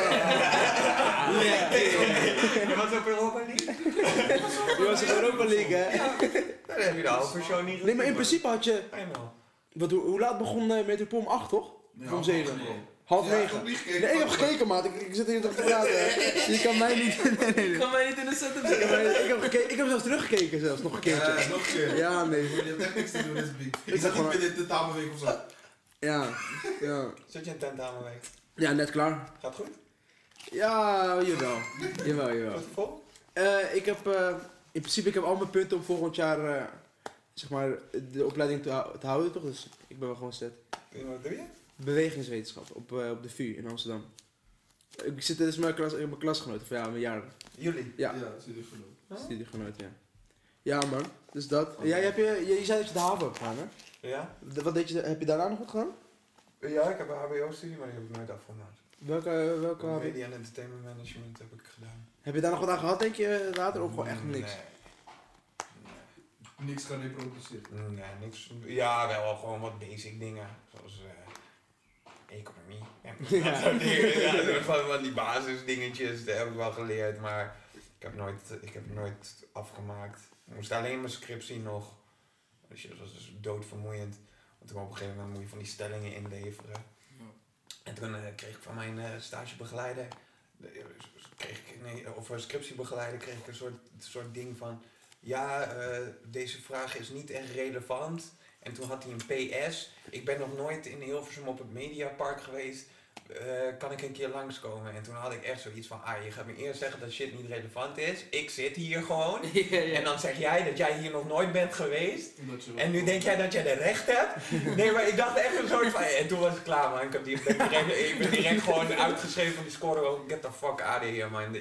Je was op Europa League? Je was in Europa League, hè? Dan heb je de halve show niet gezien. Nee, maar in principe had je... Wat, hoe, hoe laat begon uh, Metropool om 8, toch? Ja, om 7. Half Ja, ik 9. heb niet gekeken. Nee, ik heb gekeken, maat. Ik, ik zit hier toch te praten. Je kan mij niet... Nee, nee, nee. Ga mij niet in de setup Ik heb, ik, heb gekeken, ik heb zelfs teruggekeken, zelfs nog een keertje. Ja, nog een keer. Ja, nee. Je hebt echt niks te doen, is beat. Ik is zat gewoon- niet binnen de tamenweek of zo. Ja, ja. Zit je in tentamenweek? Ja, net klaar. Gaat goed? Ja, jawel. Jawel, jawel. Het vol? Eh, ik heb, eh, in principe, ik heb al mijn punten om volgend jaar, eh, zeg maar, de opleiding te, hou- te houden, toch? Dus ik ben wel gewoon set. Wat doe je? Bewegingswetenschap op, eh, op de VU in Amsterdam. Ik zit dus met mijn, klas, mijn klasgenoten, of ja, mijn jaar. Jullie? Ja, Ja, dat zit er genoeg. studiegenoot, ja. Ja, man. Dus dat. Jij heb je, je, je zei dat je de haven hebt gedaan, hè? Ja? De- Wat deed je, heb je daarna nog wat gedaan? Ja, ik heb een HBO-studie, maar die heb ik nooit afgemaakt. Welke, welke HBO? Media en Entertainment Management heb ik gedaan. Heb je daar nog wat aan gehad, denk je, later? Of gewoon echt niks? Nee. Niks gaan reproduceren. Nee, niks. Ja, wel gewoon wat basic dingen. Zoals eh, economie. En Ja. dat. Ja, soort van, van die basisdingetjes, dat heb ik wel geleerd. Maar ik heb nooit, ik heb nooit afgemaakt. Ik moest alleen mijn scriptie nog. Dus ja, dat was dus doodvermoeiend. Want toen op een gegeven moment moet je van die stellingen inleveren. En toen eh, kreeg ik van mijn eh, stagebegeleider, de- eh, kreeg ik, nee, of een scriptiebegeleider, kreeg ik een soort, soort ding van, ja, eh, deze vraag is niet echt relevant. En toen had hij een PS, ik ben nog nooit in Hilversum op het Mediapark geweest, eh, kan ik een keer langskomen? En toen had ik echt zoiets van, ah, je gaat me eerst zeggen dat shit niet relevant is, ik zit hier gewoon. ja, ja. En dan zeg jij dat jij hier nog nooit bent geweest. En nu denk jij dat jij de recht hebt? Nee, maar ik dacht echt een soort van... En toen was het klaar, man. Ik, heb die, ben direct, ik ben direct gewoon uitgeschreven van die score. Oh, get the fuck out of here, man.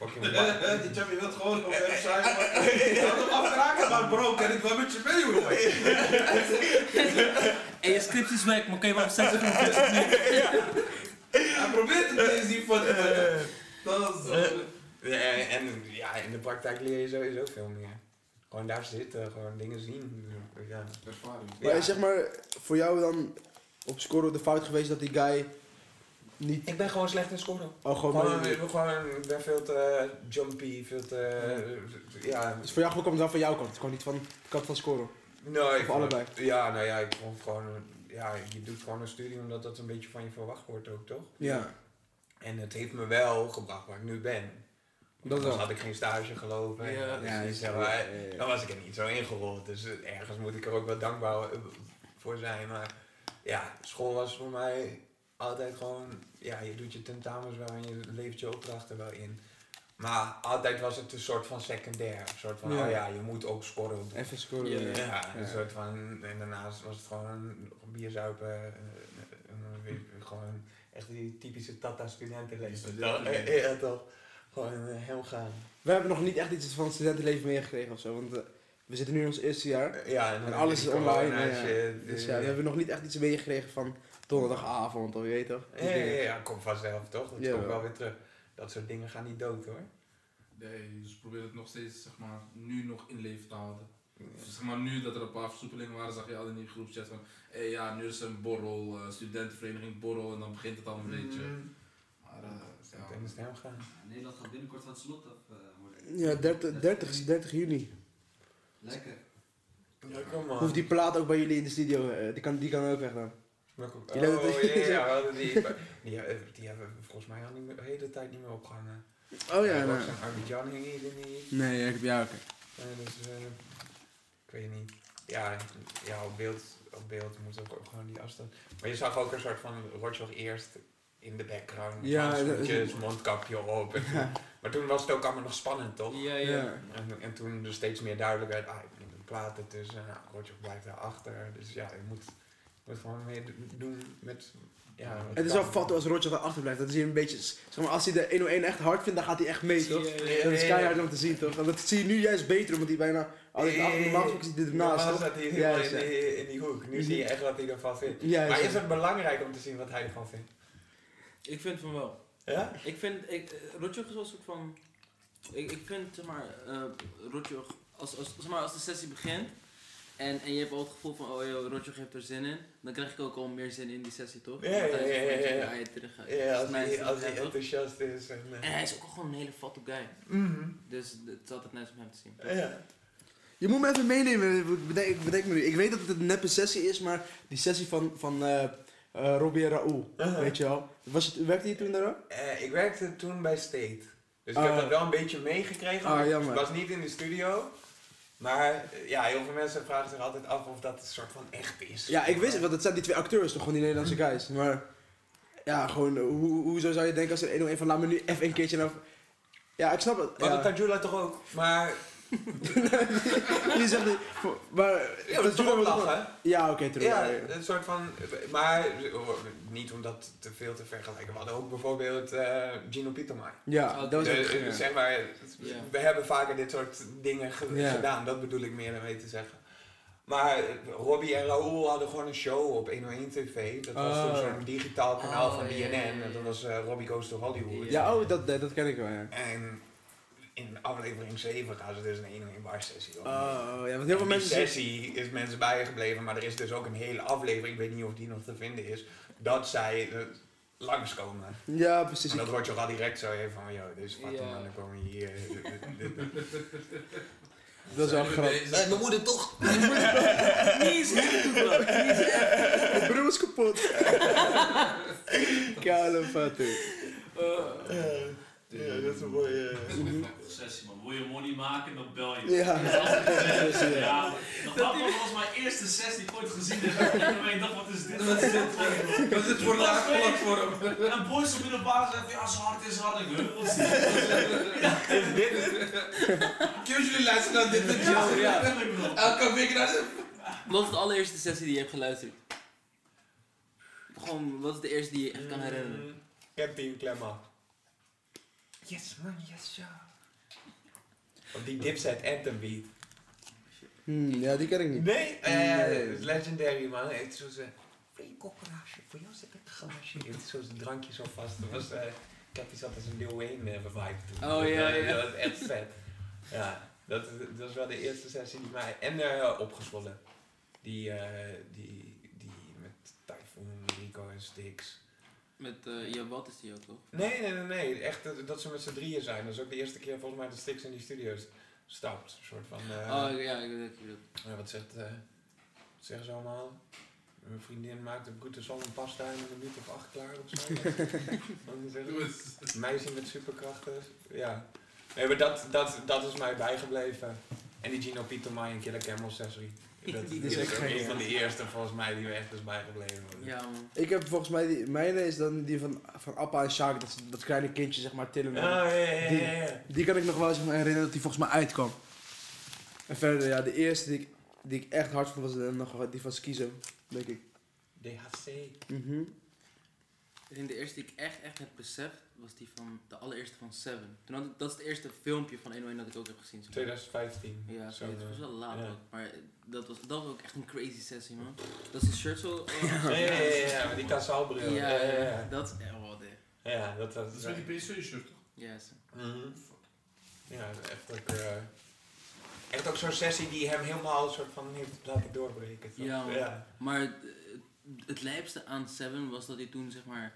Fucking Eh, eh, Die chap, je wilt gewoon op maar je had hem afkraken, maar bro, kan ik wel met je mee, hoor. En je script is weg, maar kan je wel op 60 minuten Hij probeert het eens niet van te Dat is zo. Ja, en ja, in de praktijk leer je sowieso veel meer. Gewoon daar zitten, gewoon dingen zien. Ja. Ervaring. Maar Ja. zeg maar, voor jou dan op score de fout geweest dat die guy niet... Ik ben gewoon slecht in scoren. Oh, gewoon... Gewoon, ik ben gewoon, ik ben veel te jumpy, veel te... Ja, Dus voor jou kwam het wel van jouw kant, gewoon niet van de kant van scoren. Ik Of vond- allebei? Ja, nou ja, ik vond gewoon, ja, je doet gewoon een studie omdat dat een beetje van je verwacht wordt ook, toch? Ja, En het heeft me wel gebracht waar ik nu ben. dat Anders wel. had ik geen stage gelopen. Ja. Ja, Ja, dus, is- zeg maar, ja, ja, ja. Dan was ik er niet zo ingerold. Dus eh, ergens moet ik er ook wel dankbaar eh, voor zijn. Maar ja, school was voor mij altijd gewoon, ja, je doet je tentamens wel en je levert je opdrachten wel in. Maar altijd was het een soort van secundair. Een soort van, Ja. oh ja, je moet ook scoren. Even scoren. Ja, ja. Ja, een soort van. En daarnaast was het gewoon bier zuipen. eh, en dan weer gewoon echt die typische Tata-studentenleven. Studentenleven. Ja, ja, toch? Gewoon eh, hem gaan. We hebben nog niet echt iets van het studentenleven meegekregen of zo, want eh, we zitten nu in ons eerste jaar. Ja, en, alles is online. ja, shit, Dus eh, ja, we hebben nog niet echt iets meegekregen van donderdagavond, of je weet toch? Ja, ja, ja, kom vanzelf toch? Dat Ja, komt wel. weer terug. Dat soort dingen gaan niet dood hoor. Nee, dus probeer het nog steeds, zeg maar, nu nog in leven te houden. Zeg maar, nu dat er een paar versoepelingen waren, zag je al in die groepchat van, hé ja, nu is er een borrel, eh, studentenvereniging borrel, en dan begint het al een beetje. Mm. Maar, eh, ja. Het gaan. Ja, Nederland gaat binnenkort van het slot af eh, worden. Ja, 30, 30, 30 juni. Lekker. Lekker man. Hoeft die plaat ook bij jullie in de studio, eh, die, kan, die kan ook weg dan. Oh, Die hebben het- ja, ja, die, die, eh, die hebben we volgens mij al niet meer, de hele tijd niet meer opgehangen. Oh ja, Ja, nou. Abidjan hing hier niet. Nee, ja, ik heb jou ook. Nee, dus, eh, ik weet niet. Ja, ja op, beeld, op beeld moet ook ook gewoon die afstand. Maar je zag ook een soort van Rotjoch eerst in de background. Ja, dat- mondkapje op. En toen- maar toen was het ook allemaal nog spannend, toch? Ja, ja. En, en toen er steeds meer duidelijk werd, ah, ik moet een plaat ertussen. Nou, Rotjoch blijft daarachter. Dus ja, je moet, moet gewoon meer do- doen met... Ja, met Het is wel fat als Roger erachter blijft. Dat is hier een beetje, zeg maar, als hij de 101 echt hard vindt, dan gaat hij echt mee, toch? Dat is keihard om te zien, toch? En dat zie je nu juist beter, omdat hij bijna altijd achter normaal gesproken zit hij ernaast, Normaal zat hij helemaal in, die, in die hoek. Nu zie je echt wat hij ervan vindt. Ja, Maar is het belangrijk om te zien wat hij ervan vindt? Ik vind van wel. Ja? Ik vind, ik, uh, Rotjoch is wel een soort van... Ik, ik vind, zeg maar, uh, Rotjoch als, als, zeg maar, als de sessie begint en, en je hebt al het gevoel van, oh joh, Roger heeft er zin in, dan krijg ik ook al meer zin in die sessie, toch? Ja, ja, ja, ja, ja. aan je terug gaat. Ja, als hij, als hij enthousiast is. En, En hij is ook gewoon een hele fatte guy. mhm. Dus het is altijd nice om hem te zien. Ja. Je moet me even meenemen, ik bedenk, ik bedenk me nu. Ik weet dat het een neppe sessie is, maar die sessie van, van eh eh, Robbie en Raoul, Uh-huh. weet je wel. Was het, werkte je toen daar ook? Eh, ik werkte toen bij State. Dus ik Ah. heb dat wel een beetje meegekregen. Ah, maar jammer. Ik was niet in de studio. Maar eh, ja, heel veel mensen vragen zich altijd af of dat een soort van echt is. Ja, ik wist het, want het zijn die twee acteurs, toch gewoon die Nederlandse guys. Maar ja, gewoon, eh, hoe, hoezo zou je denken als er een een van, laat me nu even een keertje naar... Ja, ik snap het. Maar Ja. dat Tajula toch ook? Maar Je zegt niet, voor- maar... ja, dat lachen? Ja, oké, terug. Ja, een soort van. Maar niet om dat te veel te vergelijken. We hadden ook bijvoorbeeld eh, Gino Pietermai. Ja, dat was ja. zeg maar, Ja. we hebben vaker dit soort dingen ge- Ja. gedaan. Dat bedoel ik meer dan mee te zeggen. Maar Robbie en Raoul hadden gewoon een show op 101 TV. Dat was Oh. toen zo'n digitaal kanaal Oh, van BNN. En dat was eh, Robbie Goes to Hollywood. Ja, oh, dat, dat ken ik wel, ja. En in aflevering 7 gaan ze dus een 101 bar sessie op. Oh, ja, want heel veel mensen... sessie is mensen bijgebleven, maar er is dus ook een hele aflevering, ik weet niet of die nog te vinden is, dat zij eh, langskomen. Ja, precies. En dat wordt je al direct zo even van, joh, deze fucking Ja. mannen komen hier. eh, dit- dit- dit- Dat is wel grappig. Eh, we moeten toch. Niet Mijn broer is kapot. Kale fatte. Ja, dat is een mooie. Sessie man, wil je money maken, dan bel je. Ja. Dat is altijd een sessie, ja. Dat was was mijn eerste sessie die ik ooit gezien heb. En ik dacht, wat is dit? Wat is dit? Wat is dit voor een laag platform? En boys op middelbare zeiden, ja, zo hard is hard. Ik huh, wat is dit? Kun jullie luisteren naar dit en Ja, dat? ja. Elke week naar de... Wat is de allereerste sessie die je hebt geluisterd? Gewoon, wat is de eerste die je echt kan herinneren? Captain Klemma. Yes man, yes ja. Op die Dipset Anthem beat. Hmm, ja, die ken ik niet. Nee, eh, Nee. het is legendary man. Hij heeft zo zijn. Je kokkerasje, voor jou zit het glaasje. Hij heeft zo zijn drankje zo vast. Dat was, eh, ik heb iets altijd een Lil Wayne eh, vibe toen. Oh, Dat, ja, eh, ja. Dat was echt vet. Ja, dat, dat was wel de eerste sessie die mij... En eh, opgezwollen. Die, eh, die, die met Typhoon, Rico en Stix. Met, eh ja, wat is die ook toch? Nee, nee, nee, nee. Echt dat, dat ze met z'n drieën zijn. Dat is ook de eerste keer volgens mij dat Stix in die studio's stapt. Een soort van... eh, oh ja, ik weet het, ik wat, zegt, eh, wat zeggen ze allemaal? Mijn vriendin maakt een goede zon en pasta in een minuut of acht klaar of zo. Zeggen? Meisje met superkrachten. Ja. Nee, maar dat, dat, dat is mij bijgebleven. En die Gino Pietermai en Killer Camel Sessie. Dat Die is, is echt een van de eerste volgens mij die me echt is bijgebleven. Ja man. Ik heb volgens mij, die, mijne is dan die van, van Appa en Sjaak, dat, dat kleine kindje zeg maar tillen. Ah, ja, ja, ja, ja, ja. Die kan ik nog wel zeg maar, herinneren dat die volgens mij uitkwam. En verder, ja, de eerste die ik, die ik echt hard vond was eh, nog wel die van Skizo, denk ik. DHC. Mhm. Ik denk de eerste die ik echt, echt heb beseft, was die van, de allereerste van Seven. Toen had ik, dat is het eerste filmpje van 101 dat ik ook heb gezien. maar. 2015. Ja, Zo, sorry, het was eh, wel laat ja. ook, maar dat was, dat was ook echt een crazy sessie man. Dat is een shirt zo... oh, Ja, ja, ja, ja, ja, met die kasaalbril. Ja, ja, ja, ja. dat is echt wat hè. Ja, dat was... Dat is met die PSV-shirt toch? Yes. Mhm. Ja, echt ook, eh, echt ook zo'n sessie die hem helemaal een soort van heeft laten doorbreken. toch? Ja, man. ja. Maar het, het lijpste aan Seven was dat hij toen zeg maar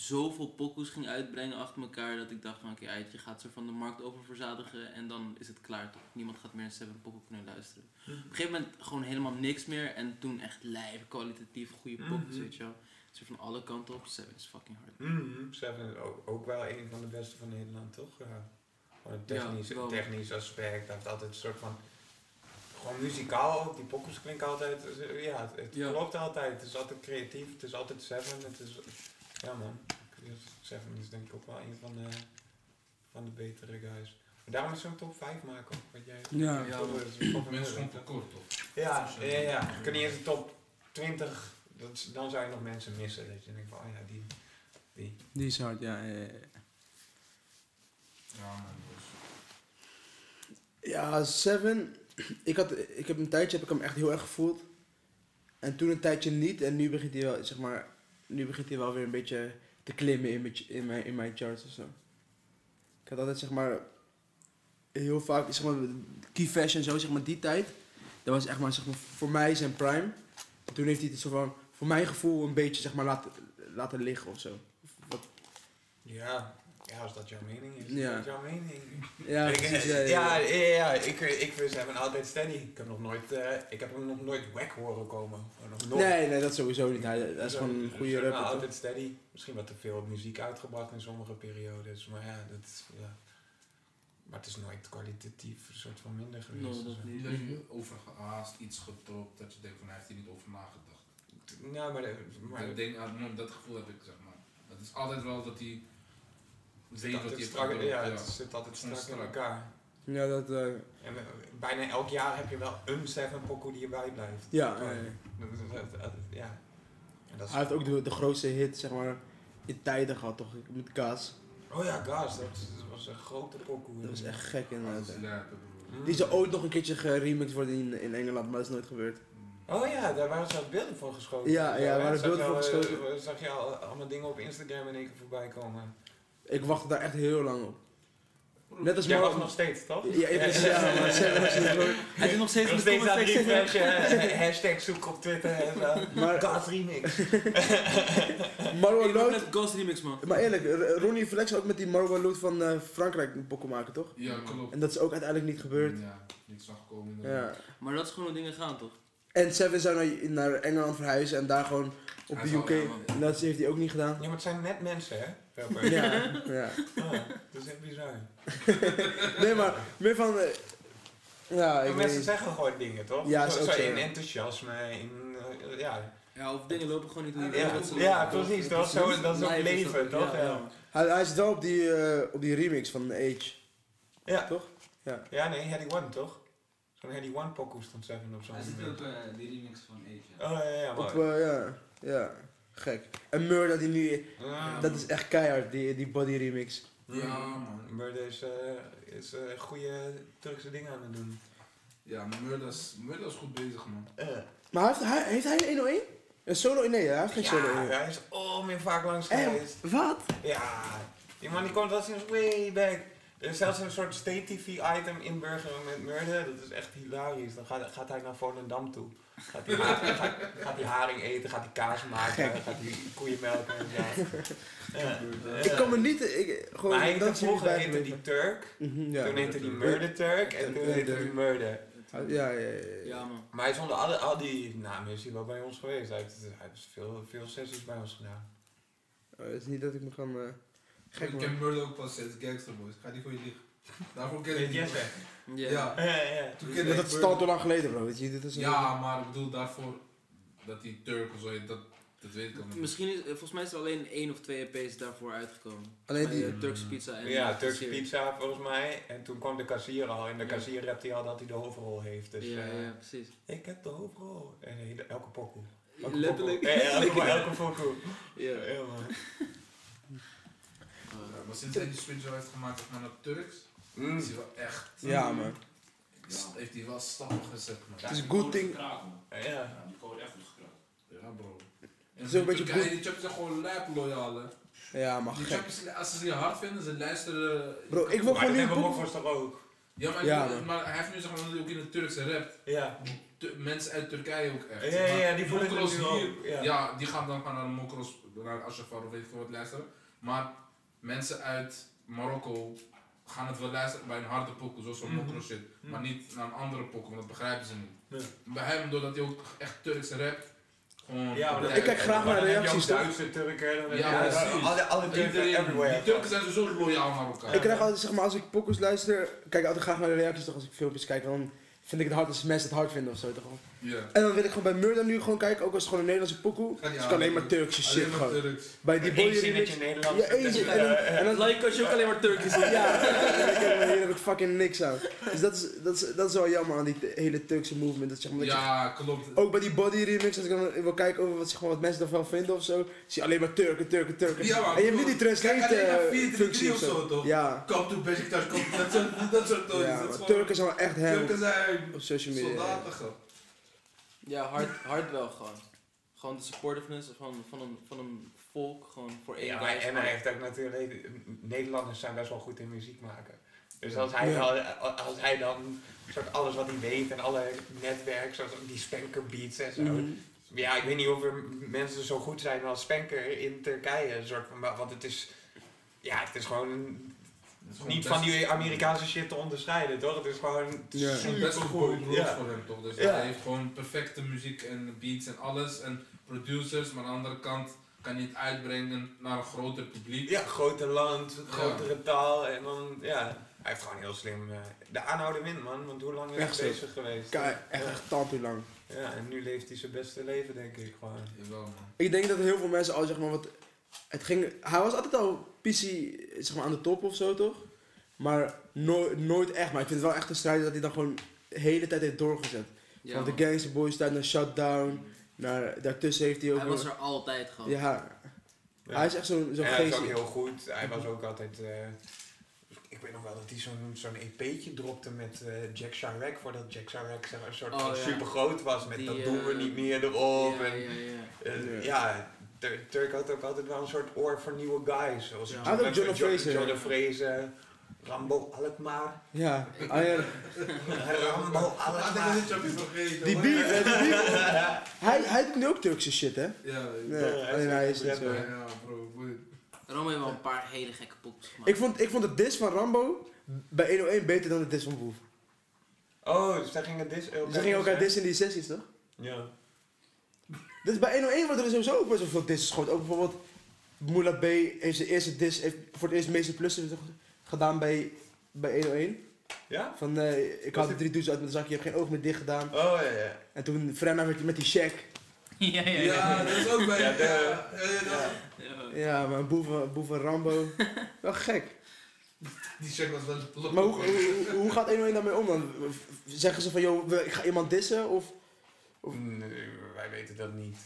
zoveel pokoes ging uitbrengen achter elkaar dat ik dacht van oké, uit, je gaat zo van de markt oververzadigen en dan is het klaar toch. Niemand gaat meer een Seven pokoe kunnen luisteren. Op een gegeven moment gewoon helemaal niks meer en toen echt lijf, kwalitatief goede pokoes, Mhm. weet je wel. Zo van alle kanten op, Seven is fucking hard. Mhm. Seven is ook, ook wel een van de beste van Nederland, toch? Ja. Gewoon een Ja, technisch, technisch aspect. Heeft altijd een soort van... Gewoon muzikaal ook. Die pokkels klinken altijd... Ja, het, het Ja. klopt altijd. Het is altijd creatief. Het is altijd Seven. Het is... Ja man. Seven is denk ik ook wel een van de, van de betere guys. Maar daarom is zo'n top 5 maken ook. Wat jij... Ja. Ja, Mensen van kort toch? Ja, ja, ja. ja. Je kunt niet eens de top 20, dat, dan zou je nog mensen missen. Dat je denkt van, oh ja, die, die. Die is hard, ja. ja, ja. Ja, man. dus. Ja, Seven. Ik, had, ik heb een tijdje heb ik hem echt heel erg gevoeld. En toen een tijdje niet. En nu begint hij wel, zeg maar, nu begint hij wel weer een beetje te klimmen in mijn, in mijn, in mijn charts of zo. Ik had altijd, zeg maar, heel vaak, zeg maar, Key Fashion en zo, zeg maar, die tijd. Dat was echt maar, zeg maar, voor mij zijn prime. En toen heeft hij het zo van, voor mijn gevoel, een beetje, zeg maar, laten, laten liggen of zo. Wat- Ja, ja, als dat jouw mening is. Ja. Dat is jouw mening. Ja, ik, precies, ja, ja, ja. ja, ja, ik, ik vind ze hebben altijd steady. Ik heb, nog nooit, eh, ik heb hem nog nooit wack horen komen. Gewoon Nog nooit. Nee, nee, dat sowieso niet. Hij, dat is gewoon een goede Nou, rapper, altijd steady. Misschien wat te veel muziek uitgebracht in sommige periodes. Maar ja, dat is, ja. Maar het is nooit kwalitatief een soort van minder geweest. No, dat niet. Dat je overgehaast iets getropt dat je denkt van hij heeft hier niet over nagedacht. Nou, maar, ik ah, nou, dat gevoel heb ik zeg maar. Het is altijd wel dat hij strak, ja, ja. het zit altijd strak in elkaar. Ja, dat, eh, En eh, bijna elk jaar heb je wel een Seven pokoe die erbij blijft. ja, Ja. ja, ja. Dat is- dat- dat- ja. En dat is- Hij heeft ook de, de grootste hit, zeg maar, in tijden gehad, toch? Met Kaas. Oh ja, Gas, dat was een grote pokoe. Dat was echt gek Dat inderdaad. lijp, broer. Die zou ooit nog een keertje geremixed worden in, in Engeland, maar dat is nooit gebeurd. Oh ja, daar waren zelfs beelden van geschoten. Ja, ja, hè? waren beelden al, geschoten. eh, Zag je al allemaal dingen op Instagram in één keer voorbij komen. Ik wachtte daar echt heel lang op. Net als Jij Marlon. nog steeds, toch? Ja, ja, precies, ja, maar maar. Hij doet nog steeds in de steeds aan comment het section. refreshen, eh, hashtag zoeken op Twitter en zo. Maar, Gas remix. Marwan Ik doe Lood, net Ghost Remix, man. maar eerlijk, Ronnie Flex zou ook met die Marwan Lood van eh, Frankrijk een pokken maken, toch? Ja, klopt. En dat is ook uiteindelijk niet gebeurd. Ja, niks zag komen. Ja. Maar dat is gewoon hoe dingen gaan, toch? En Seven zou naar, naar Engeland verhuizen en daar gewoon op Hij de UK. En dat heeft hij ook niet gedaan. Ja, maar het zijn net mensen, hè? Ja, ja. Ah, dat is echt bizar. Nee, maar meer van. eh, ja, ik mensen zeggen gewoon dingen, toch? Ja, zo, ook zo zo, in enthousiasme, in... eh, ja, Ja, of dingen lopen gewoon niet hoe je Ja, dat ze ja, precies, toch? Zo- dat is ook leven, dat- toch? Ja. Hij, hij zit wel op die, eh, op die remix van Age. Ja. Toch? Ja. Ja, nee, Heady One, toch? Zo'n Heady One pokoe stond Seven op zo'n Hij zit eh, die remix van Age. ja. Oh ja, ja, Op, maar... ja, ja. Gek. En Murder die nu. Dat is echt keihard, die, die body remix. Ja, man. Murder is, eh, is eh, goede Turkse dingen aan het doen. Ja, maar Murder is, Murder is goed bezig, man. Eh. Maar heeft hij, heeft hij een 101? Een solo? Nee, hij heeft geen solo Ja, 101. hij is oh, meer vaak langs Eh, geweest. wat? Ja, die man die komt al sinds way back. Er is zelfs een soort state TV item in Burger met Murder. Dat is echt hilarisch. Dan gaat, gaat hij naar Volendam toe. Gaat hij, gaat, gaat hij haring eten, gaat hij kaas maken, gaat hij koeien melken en zo. Ja. Ik kan me niet. Ik, gewoon, maar hij dat heette vroeger heette bijgebleven. die Turk, Mhm, ja. toen heette die Murder Turk en toen heette die Murder. Ja, ja, ja. ja. Man. Maar hij is onder alle, al die namen is hij wel bij ons geweest. Hij heeft, hij heeft veel, veel sessies bij ons gedaan. Oh, het is niet dat ik me kan. eh, gek ik ken Murder ook pas sinds Gangster Boys. Ga die voor je liggen. Daarvoor ken ik die. Ja. Ja, toen ken ik dat is al te lang geleden, bro. Weet je, dit is een- Ja, maar ik bedoel daarvoor dat die Turk of zo, dat, dat weet ik al niet. Misschien is, volgens mij is er alleen één of twee EP's daarvoor uitgekomen. Alleen die. eh, Turkse pizza en Ja, eh, Turkse pizza volgens mij. En toen kwam de kassier al. En de Ja. kassier rapt hij al dat hij de hoofdrol heeft. Dus ja, eh, ja, precies. ik heb de hoofdrol. En hele- elke pokoe. Elke Letterlijk. pokoe. Ja, elke, elke pokoe. Ja. Ja, man. Ja, maar sinds hij die switch al heeft gemaakt zeg maar, naar Turks, Mm. is hij wel echt. Ja, man. Ja, heeft hij wel stappen gezet, man. Het is een good thing. Ja. Ja, die code echt goed gekraakt. Ja, bro. En Het is ook een beetje Turkije, goed- Die chappies zijn gewoon lijp loyaal, hè. Ja, maar Die gek. chappies, als ze je hard vinden, ze luisteren. Bro, ik wil Maar gewoon. Mokvos toch ook? Ja, maar, Ja, ik- man. maar hij heeft nu zeg maar, ook in het Turkse rap. Ja. Tu- mensen uit Turkije ook echt. Ja, ja, ja, die Maar voelen het nu hier, ook, ja. ja. die gaan dan gewoon naar de mokros, naar Ashafar of weet ik veel wat luisteren. Maar mensen uit Marokko gaan het wel luisteren bij een harde pokoe, zoals zo'n Mhm. mokro shit. Maar niet naar een andere pokoe, want dat begrijpen ze niet. Ja. Bij hem, doordat hij ook echt Turks rapt, gewoon... Ja, maar Ik kijk graag naar je reacties? Duitse Turken. Ja. Alle, alle Turken Iedereen, everywhere. die Turken zijn sowieso loyaal naar elkaar. Ik krijg altijd, zeg maar, als ik pokoes luister, kijk ik altijd graag naar de reacties, toch? Als ik filmpjes kijk, dan vind ik het hard als mensen het hard vinden of zo, toch? Ja. En dan wil ik gewoon bij Murder nu gewoon kijken, ook als het gewoon een Nederlandse pokoe. Die Dus ik alleen maar Turkse shit Alleen gewoon. Turks. Bij die zinnetje remix. Nederlands. Ja, één zin. En dan, en dan, Like als je ook alleen maar Turkisch zegt. ja, en hier heb ik fucking niks aan. Dus dat is, dat is, dat is wel jammer aan die hele Turkse movement. Dat, zeg maar, dat je- Ja, klopt. ook bij die body remix, als ik dan wil kijken over wat, zeg maar, wat mensen ervan vinden of zo, zie je alleen maar Turken, Turken, Turken. Ja, maar en je hebt niet die Kijk translate alleen naar eh, 433 functie of zo, toch? Ja, Come to Besiktas, come to dat soort, ja gewoon- Turken zijn wel echt Turken hem op social media. Ja, hard, hard wel gewoon. Gewoon de supportiveness van, van, een, van een volk, gewoon voor één Ja, maar, en hij heeft ook natuurlijk... Nederlanders zijn best wel goed in muziek maken. Dus als hij, dan, als hij dan soort alles wat hij weet en alle netwerk, zoals die Spanker beats en zo. Mhm. Ja, ik weet niet of er mensen zo goed zijn als Spanker in Turkije. Soort van, want het is, ja, het is gewoon niet van die Amerikaanse shit te onderscheiden, toch? Het is gewoon ja. super best een goede ja. voor hem, toch? Dus hij heeft gewoon perfecte muziek en beats en alles en producers, maar aan de andere kant kan je het uitbrengen naar een groter publiek. Ja, groter land, grotere taal en dan, ja. Hij heeft gewoon heel slim uh, de aanhouden wint, man. Want hoe lang is hij bezig geweest? Kijk, echt, echt tand lang. Ja, en nu leeft hij zijn beste leven, denk ik gewoon. Jawel, man. Ik denk dat heel veel mensen al, zeg maar, wat... Het ging, hij was altijd al PC, zeg maar, aan de top of zo, toch? Maar nooit, nooit echt. Maar ik vind het wel echt een strijd dat hij dan gewoon de hele tijd heeft doorgezet. Van de Gangster Boys tijd naar Shutdown. Naar, daartussen heeft hij ook... Hij was er altijd gewoon. Ja. Hij is echt zo'n zo geest. Hij is ook heel goed. Hij was ook altijd... Uh, ik weet nog wel dat hij zo'n zo'n EP'tje dropte met uh, Jack Chirac, voordat Jack Chirac zeg maar, een soort oh, van super groot was met dat doen we niet meer erop. Ja, en, ja, ja. Turk had ook altijd wel een soort oor voor nieuwe guys. Zoals ja. John, John, Fraser. John Fraser. Rambo Alkmaar. Ja, ah, ja. Rambo Alkmaar. Die beef, hè, die beef. hij, hij doet nu ook Turkse shit, hè? Ja, ja, alleen hij is niet zo. Ja, bro, Rambo heeft wel een paar hele gekke poepjes gemaakt. Ik vond, ik vond de dis van Rambo bij 101 beter dan de dis van Boef. Oh, dus daar gingen dis Ze gingen elkaar dis in die sessies, toch? Ja. Dus bij 101 worden er sowieso ook best wel veel disses gegooid. Ook bijvoorbeeld Moula B heeft zijn eerste dis, heeft voor het eerst de meeste plussen gedaan bij, bij 101. Ja? Van, uh, ik had de drie douches uit mijn zak, je hebt geen oog meer dicht gedaan. Oh ja, ja. En toen Frenna werd met die check. Ja, ja, ja. Ja, dat is ook bij... Ja, ja, ja, ja, maar boeven, boeven Rambo. wel gek. Die check was wel... Maar hoe, hoe, hoe gaat 101 daarmee om dan? Zeggen ze van, joh, ik ga iemand dissen? Of, of? Nee, wij weten dat niet.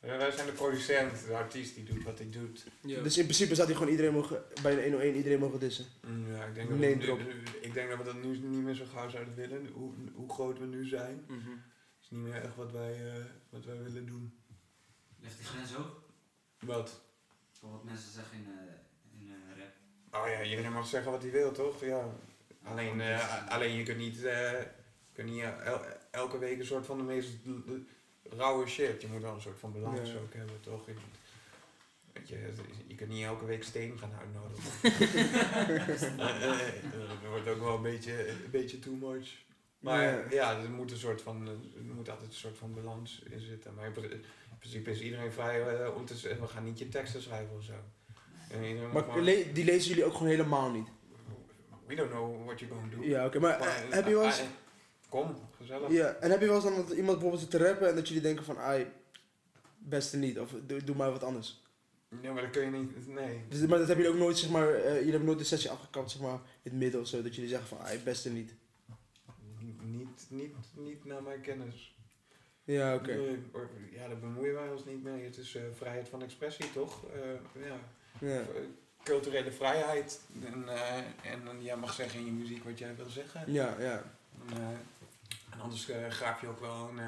wij zijn de producent, de artiest die doet wat hij doet. Ja. Dus in principe zou hij gewoon iedereen mogen, bij de 101 iedereen mogen dissen? Mm, ja, ik denk, dat we, nu, ik denk dat we dat nu niet meer zo gauw zouden willen, hoe, hoe groot we nu zijn. Mm -hmm. is niet meer echt wat wij, uh, wat wij willen doen. Ligt die grens ook? Wat? Voor wat mensen zeggen in, uh, in uh, rap. Oh ja, iedereen mag zeggen wat hij wil, toch? Ja. Alleen, uh, alleen je kunt niet, kunt niet el elke week een soort van de meest rauwe shit. Je moet wel een soort van balans ja. ook hebben, toch? Je, weet je, je kunt niet elke week steen gaan uitnodigen. dat wordt ook wel een beetje, een beetje too much. Maar ja, er moet een soort van, er moet altijd een soort van balans in zitten. Maar in principe is iedereen vrij uh, om te zeggen, we gaan niet je teksten schrijven of zo. maar die lezen jullie ook gewoon helemaal niet? We don't know what you're going to do. Ja, oké, maar, heb je wel eens... kom, gezellig. Ja, en heb je wel eens dan dat iemand bijvoorbeeld zit te rappen en dat jullie denken van, ai, beste niet, of doe, doe maar wat anders? Ja, maar dat kun je niet, nee. Dus, maar dat hebben jullie ook nooit, zeg maar, uh, jullie hebben nooit de sessie afgekapt, zeg maar, in het midden of zo, dat jullie zeggen van, ai, beste niet? Niet, niet, niet naar mijn kennis. Ja, oké. ja, daar bemoeien wij ons niet mee. Het is uh, vrijheid van expressie, toch? Uh, ja. ja. Culturele vrijheid. En, en jij mag zeggen in je muziek wat jij wil zeggen. Ja, ja. En, en anders graaf je ook wel een,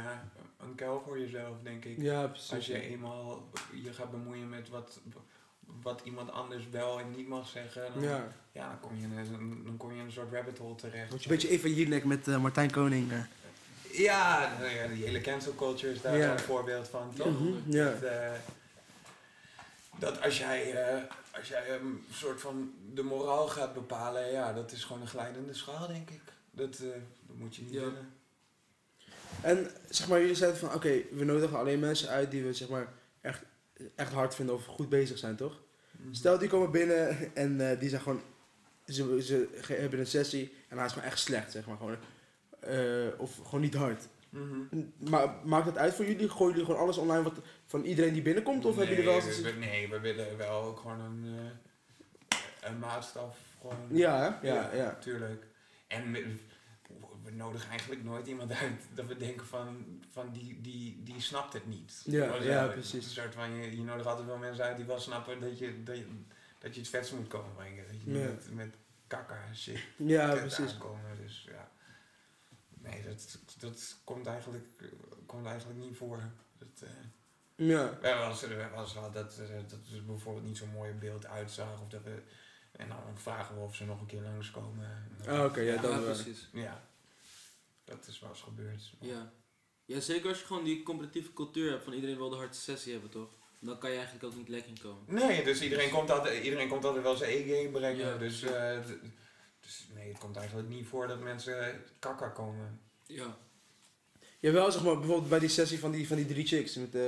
een kuil voor jezelf, denk ik. Ja, precies. Als je eenmaal je gaat bemoeien met wat, wat iemand anders wel en niet mag zeggen, dan, ja. Ja, dan, kom je in een, dan kom je in een soort rabbit hole terecht. Word je een beetje even Jinek met Martijn Koning. Ja, nou ja, die hele cancel culture is daar een voorbeeld van, toch? Mhm, ja. Dat, uh, dat, als jij, uh, als jij een soort van de moraal gaat bepalen, ja, dat is gewoon een glijdende schaal, denk ik. Dat, uh, dat moet je niet ja. willen. En zeg maar, jullie zeiden van, oké, we nodigen alleen mensen uit die we zeg maar echt, echt hard vinden of goed bezig zijn, toch? Mm Stel, die komen binnen en die zijn gewoon, ze, ze hebben een sessie en hij is gewoon echt slecht, zeg maar. Gewoon uh, of gewoon niet hard. Mm -hmm. Maar maakt het uit voor jullie? Gooien jullie gewoon alles online wat, van iedereen die binnenkomt? Of nee, hebben jullie wel eens... we, Nee, we willen wel ook gewoon een, uh, een maatstaf. Gewoon, ja, ja, ja, ja. Tuurlijk. En we, we, nodigen eigenlijk nooit iemand uit dat we denken van, van die, die, die snapt het niet. Ja, ja, precies. Een soort van, je, je nodigt altijd wel mensen uit die wel snappen dat je, dat je, dat je het vetste moet komen brengen. Dat je ja. met, met kakka shit ja, precies. aankomen. Dus ja. Nee, dat, dat komt, eigenlijk, komt eigenlijk niet voor. Dat, uh, ja. Wel was, was wel dat, dat we bijvoorbeeld niet zo'n mooi beeld uitzag. Of dat we En dan vragen we of ze nog een keer langskomen. Ah, oké, ja, Ja, dat wel. precies. Ja, dat is wel eens gebeurd. Ja. ja, zeker als je gewoon die competitieve cultuur hebt van iedereen wil de hardste sessie hebben, toch? Dan kan je eigenlijk ook niet lekker komen. Nee, dus iedereen komt altijd, iedereen komt altijd wel zijn E-game brengen. Ja, dus, eh, dus nee, het komt eigenlijk niet voor dat mensen kakka komen. Ja. Jawel, zeg maar, bijvoorbeeld bij die sessie van die, van die drie chicks met eh,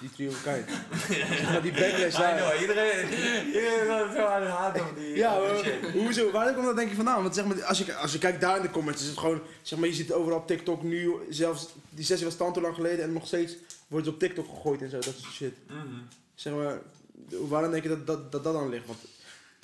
die trio zeg maar, die backlash daar. know, iedereen, iedereen is altijd zo aan op die, Ja, maar hoezo? Waar komt dat denk je vandaan? Want zeg maar, als je, als je kijkt daar in de comments, is het gewoon, zeg maar, je ziet overal op TikTok nu, zelfs die sessie was tanto lang geleden en nog steeds wordt het op TikTok gegooid en zo, dat soort shit. Mhm. Zeg maar, waarom denk je dat dat, dat, dat dan ligt? Want,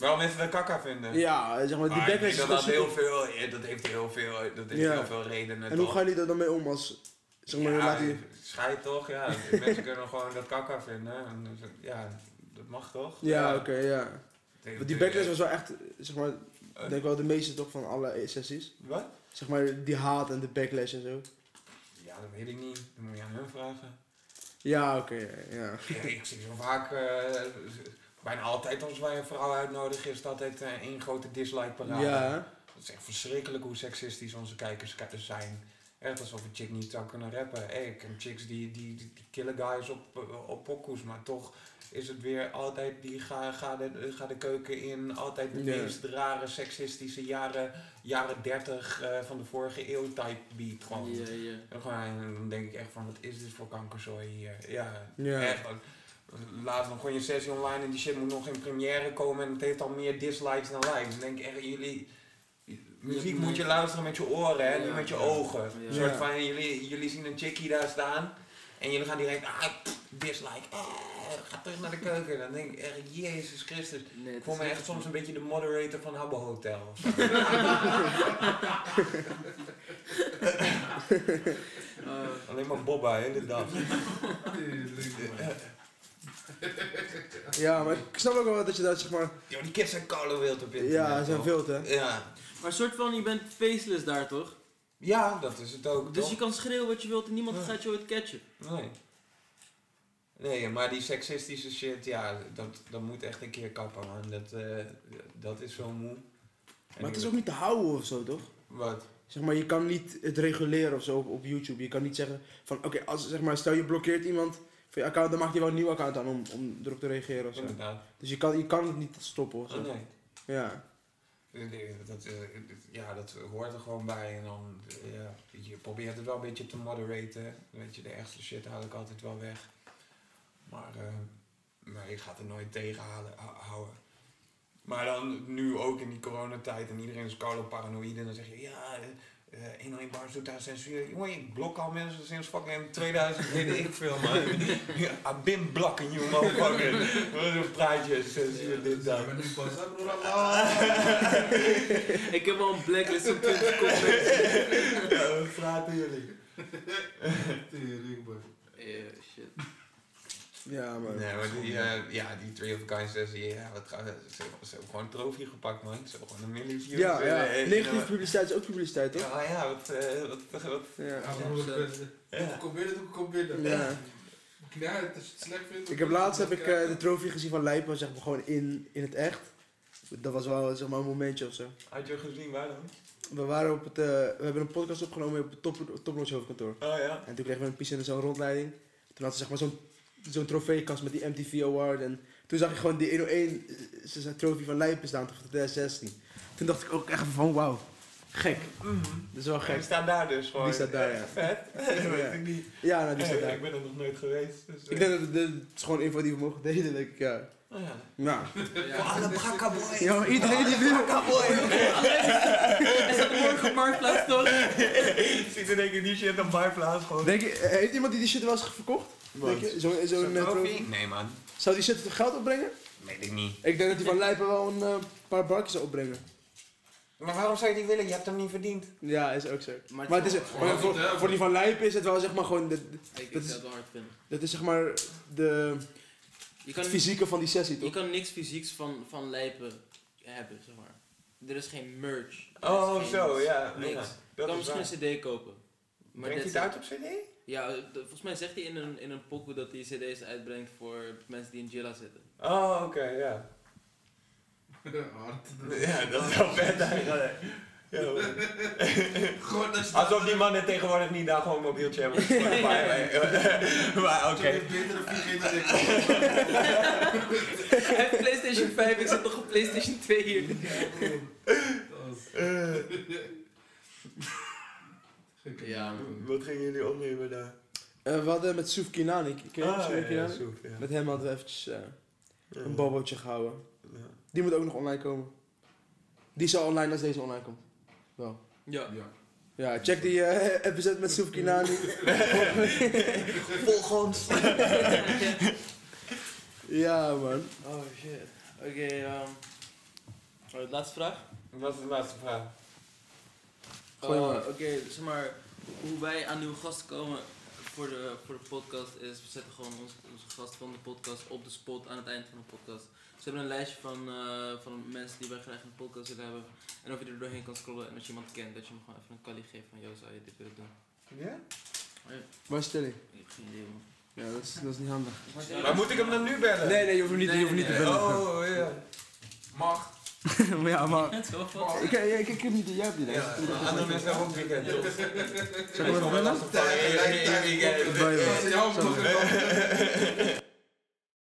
Waarom mensen dat kakka vinden? ja, zeg maar, die Maar ik backlash denk is dat heel veel, ja, dat heeft heel veel, dat heeft Ja. heel veel redenen En hoe toch? gaan jullie er dan mee om als, zeg maar, ja, laat die... scheid toch, ja. mensen kunnen gewoon dat kakka vinden. En, dus, ja, dat mag toch? Ja, oké, ja. Want die backlash was wel echt, zeg maar, ik denk wel de meeste toch van alle sessies. Wat? Zeg maar, die haat en de backlash en zo. Ja, dat weet ik niet. Dat moet je aan hun vragen. Ja, oké, ja. Ja, ik zie zo vaak, eh, bijna altijd als wij een vrouw uitnodigen, is het altijd eh, één grote dislike parade. Ja, Het is echt verschrikkelijk hoe seksistisch onze kijkers ki- zijn. Echt alsof een chick niet zou kunnen rappen. Hey, ik ken chicks die, die, die, die killen guys op, eh, op pokoes, maar toch is het weer altijd die ga, ga, de, ga de keuken in. Altijd de meest rare seksistische jaren, jaren 30 eh, van de vorige eeuw type beat. Gewoon. Ja, ja. En gewoon, dan denk ik echt van, wat is dit voor kankerzooi hier? Ja, Ja. echt. Laatst nog gewoon je sessie online en die shit moet nog in première komen en het heeft al meer dislikes dan likes. Dan denk ik echt, jullie... Muziek moet je luisteren met je oren, hè, Ja. niet met je ogen. Ja. Een soort van, jullie, jullie zien een chickie daar staan en jullie gaan direct, ah, pff, dislike, eh, ga terug naar de keuken. Dan denk ik echt, Jezus Christus. Nee, Ik voel me echt soms een beetje de moderator van Habbo Hotel. Alleen maar Bobba, hè, de dag. ja, maar ik snap ook wel dat je dat, zeg maar... Yo, die kids zijn koude wild op internet. Ja, ze zijn toch? veel te. Ja. maar een soort van, je bent faceless daar, toch? ja, dat is het ook. Dus toch? je kan schreeuwen wat je wilt en niemand Ja. gaat je ooit catchen. Nee. Nee, maar die seksistische shit, ja, dat, dat moet echt een keer kappen, man. Dat, eh, dat is zo moe. En Maar het is ook niet te houden of zo, toch? Wat? Zeg maar, je kan niet het reguleren of zo op, op YouTube. Je kan niet zeggen van, oké, als zeg maar, stel je blokkeert iemand je account, dan maakt hij wel een nieuw account aan om, om erop te reageren of zo. Inderdaad. Dus je kan, je kan het niet stoppen of zo. Oh, nee. Ja. Dat, eh, ja, dat hoort er gewoon bij. En dan, eh, ja, je probeert het wel een beetje te moderaten. Weet je, de ergste shit haal ik altijd wel weg. Maar, eh, maar je gaat er nooit tegen houden. Maar dan nu ook in die coronatijd en iedereen is koude paranoïde. En dan zeg je, ja, eh 101 bars doet daar censuur. Jongen, ik blok al mensen sinds fucking 2000, weet ik veel, man. Ja, I've been blocking you, motherfucker. Wat een praatje, censuur, dit, dat. Ik ben nu pas. Ik heb al een blacklist van 20 comments. Ja, wat praten jullie? Tering, boy. Eh, shit. Ja, maar... Nee, maar die, eh, ja, die Three of a Kind sessie, ja, wat gaat, ze, ze hebben gewoon een trofee gepakt, man. Ze hebben gewoon een miljoen views. Ja, ja. eh, eh, Negatieve publiciteit is ook publiciteit, toch? Ja, ja, wat, eh, wat, wat, Ja. Ja. Kom binnen, doe kom binnen. Ja. Ja, als je het slecht vindt. Ik heb laatst heb ik eh, de trofee gezien van Lijpen, zeg maar gewoon in, in het echt. Dat was wel zeg maar een momentje of zo. Had je gezien waar dan? We waren op het, eh, we hebben een podcast opgenomen op het top, Topnotch hoofdkantoor. Oh ja. En toen kregen we een piece en zo'n rondleiding. Toen had ze zeg maar zo'n zo'n trofeekast met die MTV Award. En toen zag ik gewoon die 101 eh, ze zei trofee van Lijpen staan van 2016. Toen dacht ik ook echt van wauw, gek. Dat is wel Die gek. staat daar dus gewoon. Die staat daar, ja. Vet. Dat weet ik niet. Ja, nou die staat Eh, daar. ik ben er nog nooit geweest. Dus, Ik denk dat het, het is gewoon info die we mogen delen, denk ik. Ja. Oh ja. Nou. Ja. Alle brakka boy. Ja, maar iedereen die wil. Is dat morgen op Marktplaats toch? Ziet er denk ik die shit op Marktplaats gewoon. Denk je, eh, heeft iemand die die shit wel eens verkocht? Denk je? Zo'n Zo'n eh? Nee man, Zou die shit geld opbrengen? weet ik niet. Ik denk dat die van Lijpen wel een eh, paar barkjes zou opbrengen. Maar waarom zou je die willen? Je hebt hem niet verdiend. Ja, is ook zo. Maar, Maar, het is, voor, niet, hè? voor die van Lijpen is het wel zeg maar gewoon, de, ik, dat is- zou het wel hard vinden. dat is zeg maar de Je kan, het fysieke van die sessie je toch? kan niks fysieks van, van lijpen hebben, zeg maar. Er is geen merch. Er is Oh geen- zo, ja. Niks. ja. Je Dat kan is misschien waar. een cd kopen. Maar Brengt that's hij het uit it. op cd? Ja, de- volgens mij zegt hij in een, in een pokoe dat hij cd's uitbrengt voor mensen die in Jilla zitten. Oh, oké, ja. Hard. Ja, dat is wel vet eigenlijk. Ja, je... Alsof die mannen tegenwoordig niet daar gewoon mobieltje hebben. maar oké. Zo'n betere 4G dan ik. Hij heeft PlayStation 5, ik zit nog op PlayStation 2 hier. Ja. Wat gingen jullie opnemen daar? Eh, we hadden met Soef Kinani, ken je Ah, Soef ja, ja, Kinani? soep, ja. Met hem hadden we eventjes eh, Ja. een babbeltje gehouden. Ja. Die moet ook nog online komen. Die zal online als deze online komt. Wel. Ja. Ja. Ja, check die eh, episode met Soef Kinani. Volg ons. ja, man. Oh shit. Oké, ehm. oh, laatste vraag. Wat is de laatste vraag? Gooi Oh, maar. Oké, zeg maar, hoe wij aan nieuwe gasten komen voor de, voor de podcast is, we zetten gewoon ons, onze gast van de podcast op de spot aan het eind van de podcast. Dus we hebben een lijstje van, eh, van mensen die wij graag in de podcast willen hebben. En of je er doorheen kan scrollen en als je iemand kent, dat je hem gewoon even een kali geeft van, yo, zou je dit willen doen? Ja? Waar is Tilly? Ik heb geen idee, man. Ja, dat is, dat is niet handig. Maar moet ik hem dan nu bellen? Nee, nee, je hoeft hem niet, je hoeft hem niet te bellen. Oh, ja. Mag. Maar ja, maar... Ik, ik, ik, ik heb niet, jij hebt die Ja, andere mensen hebben ook weekend. Zal ik hem even bellen?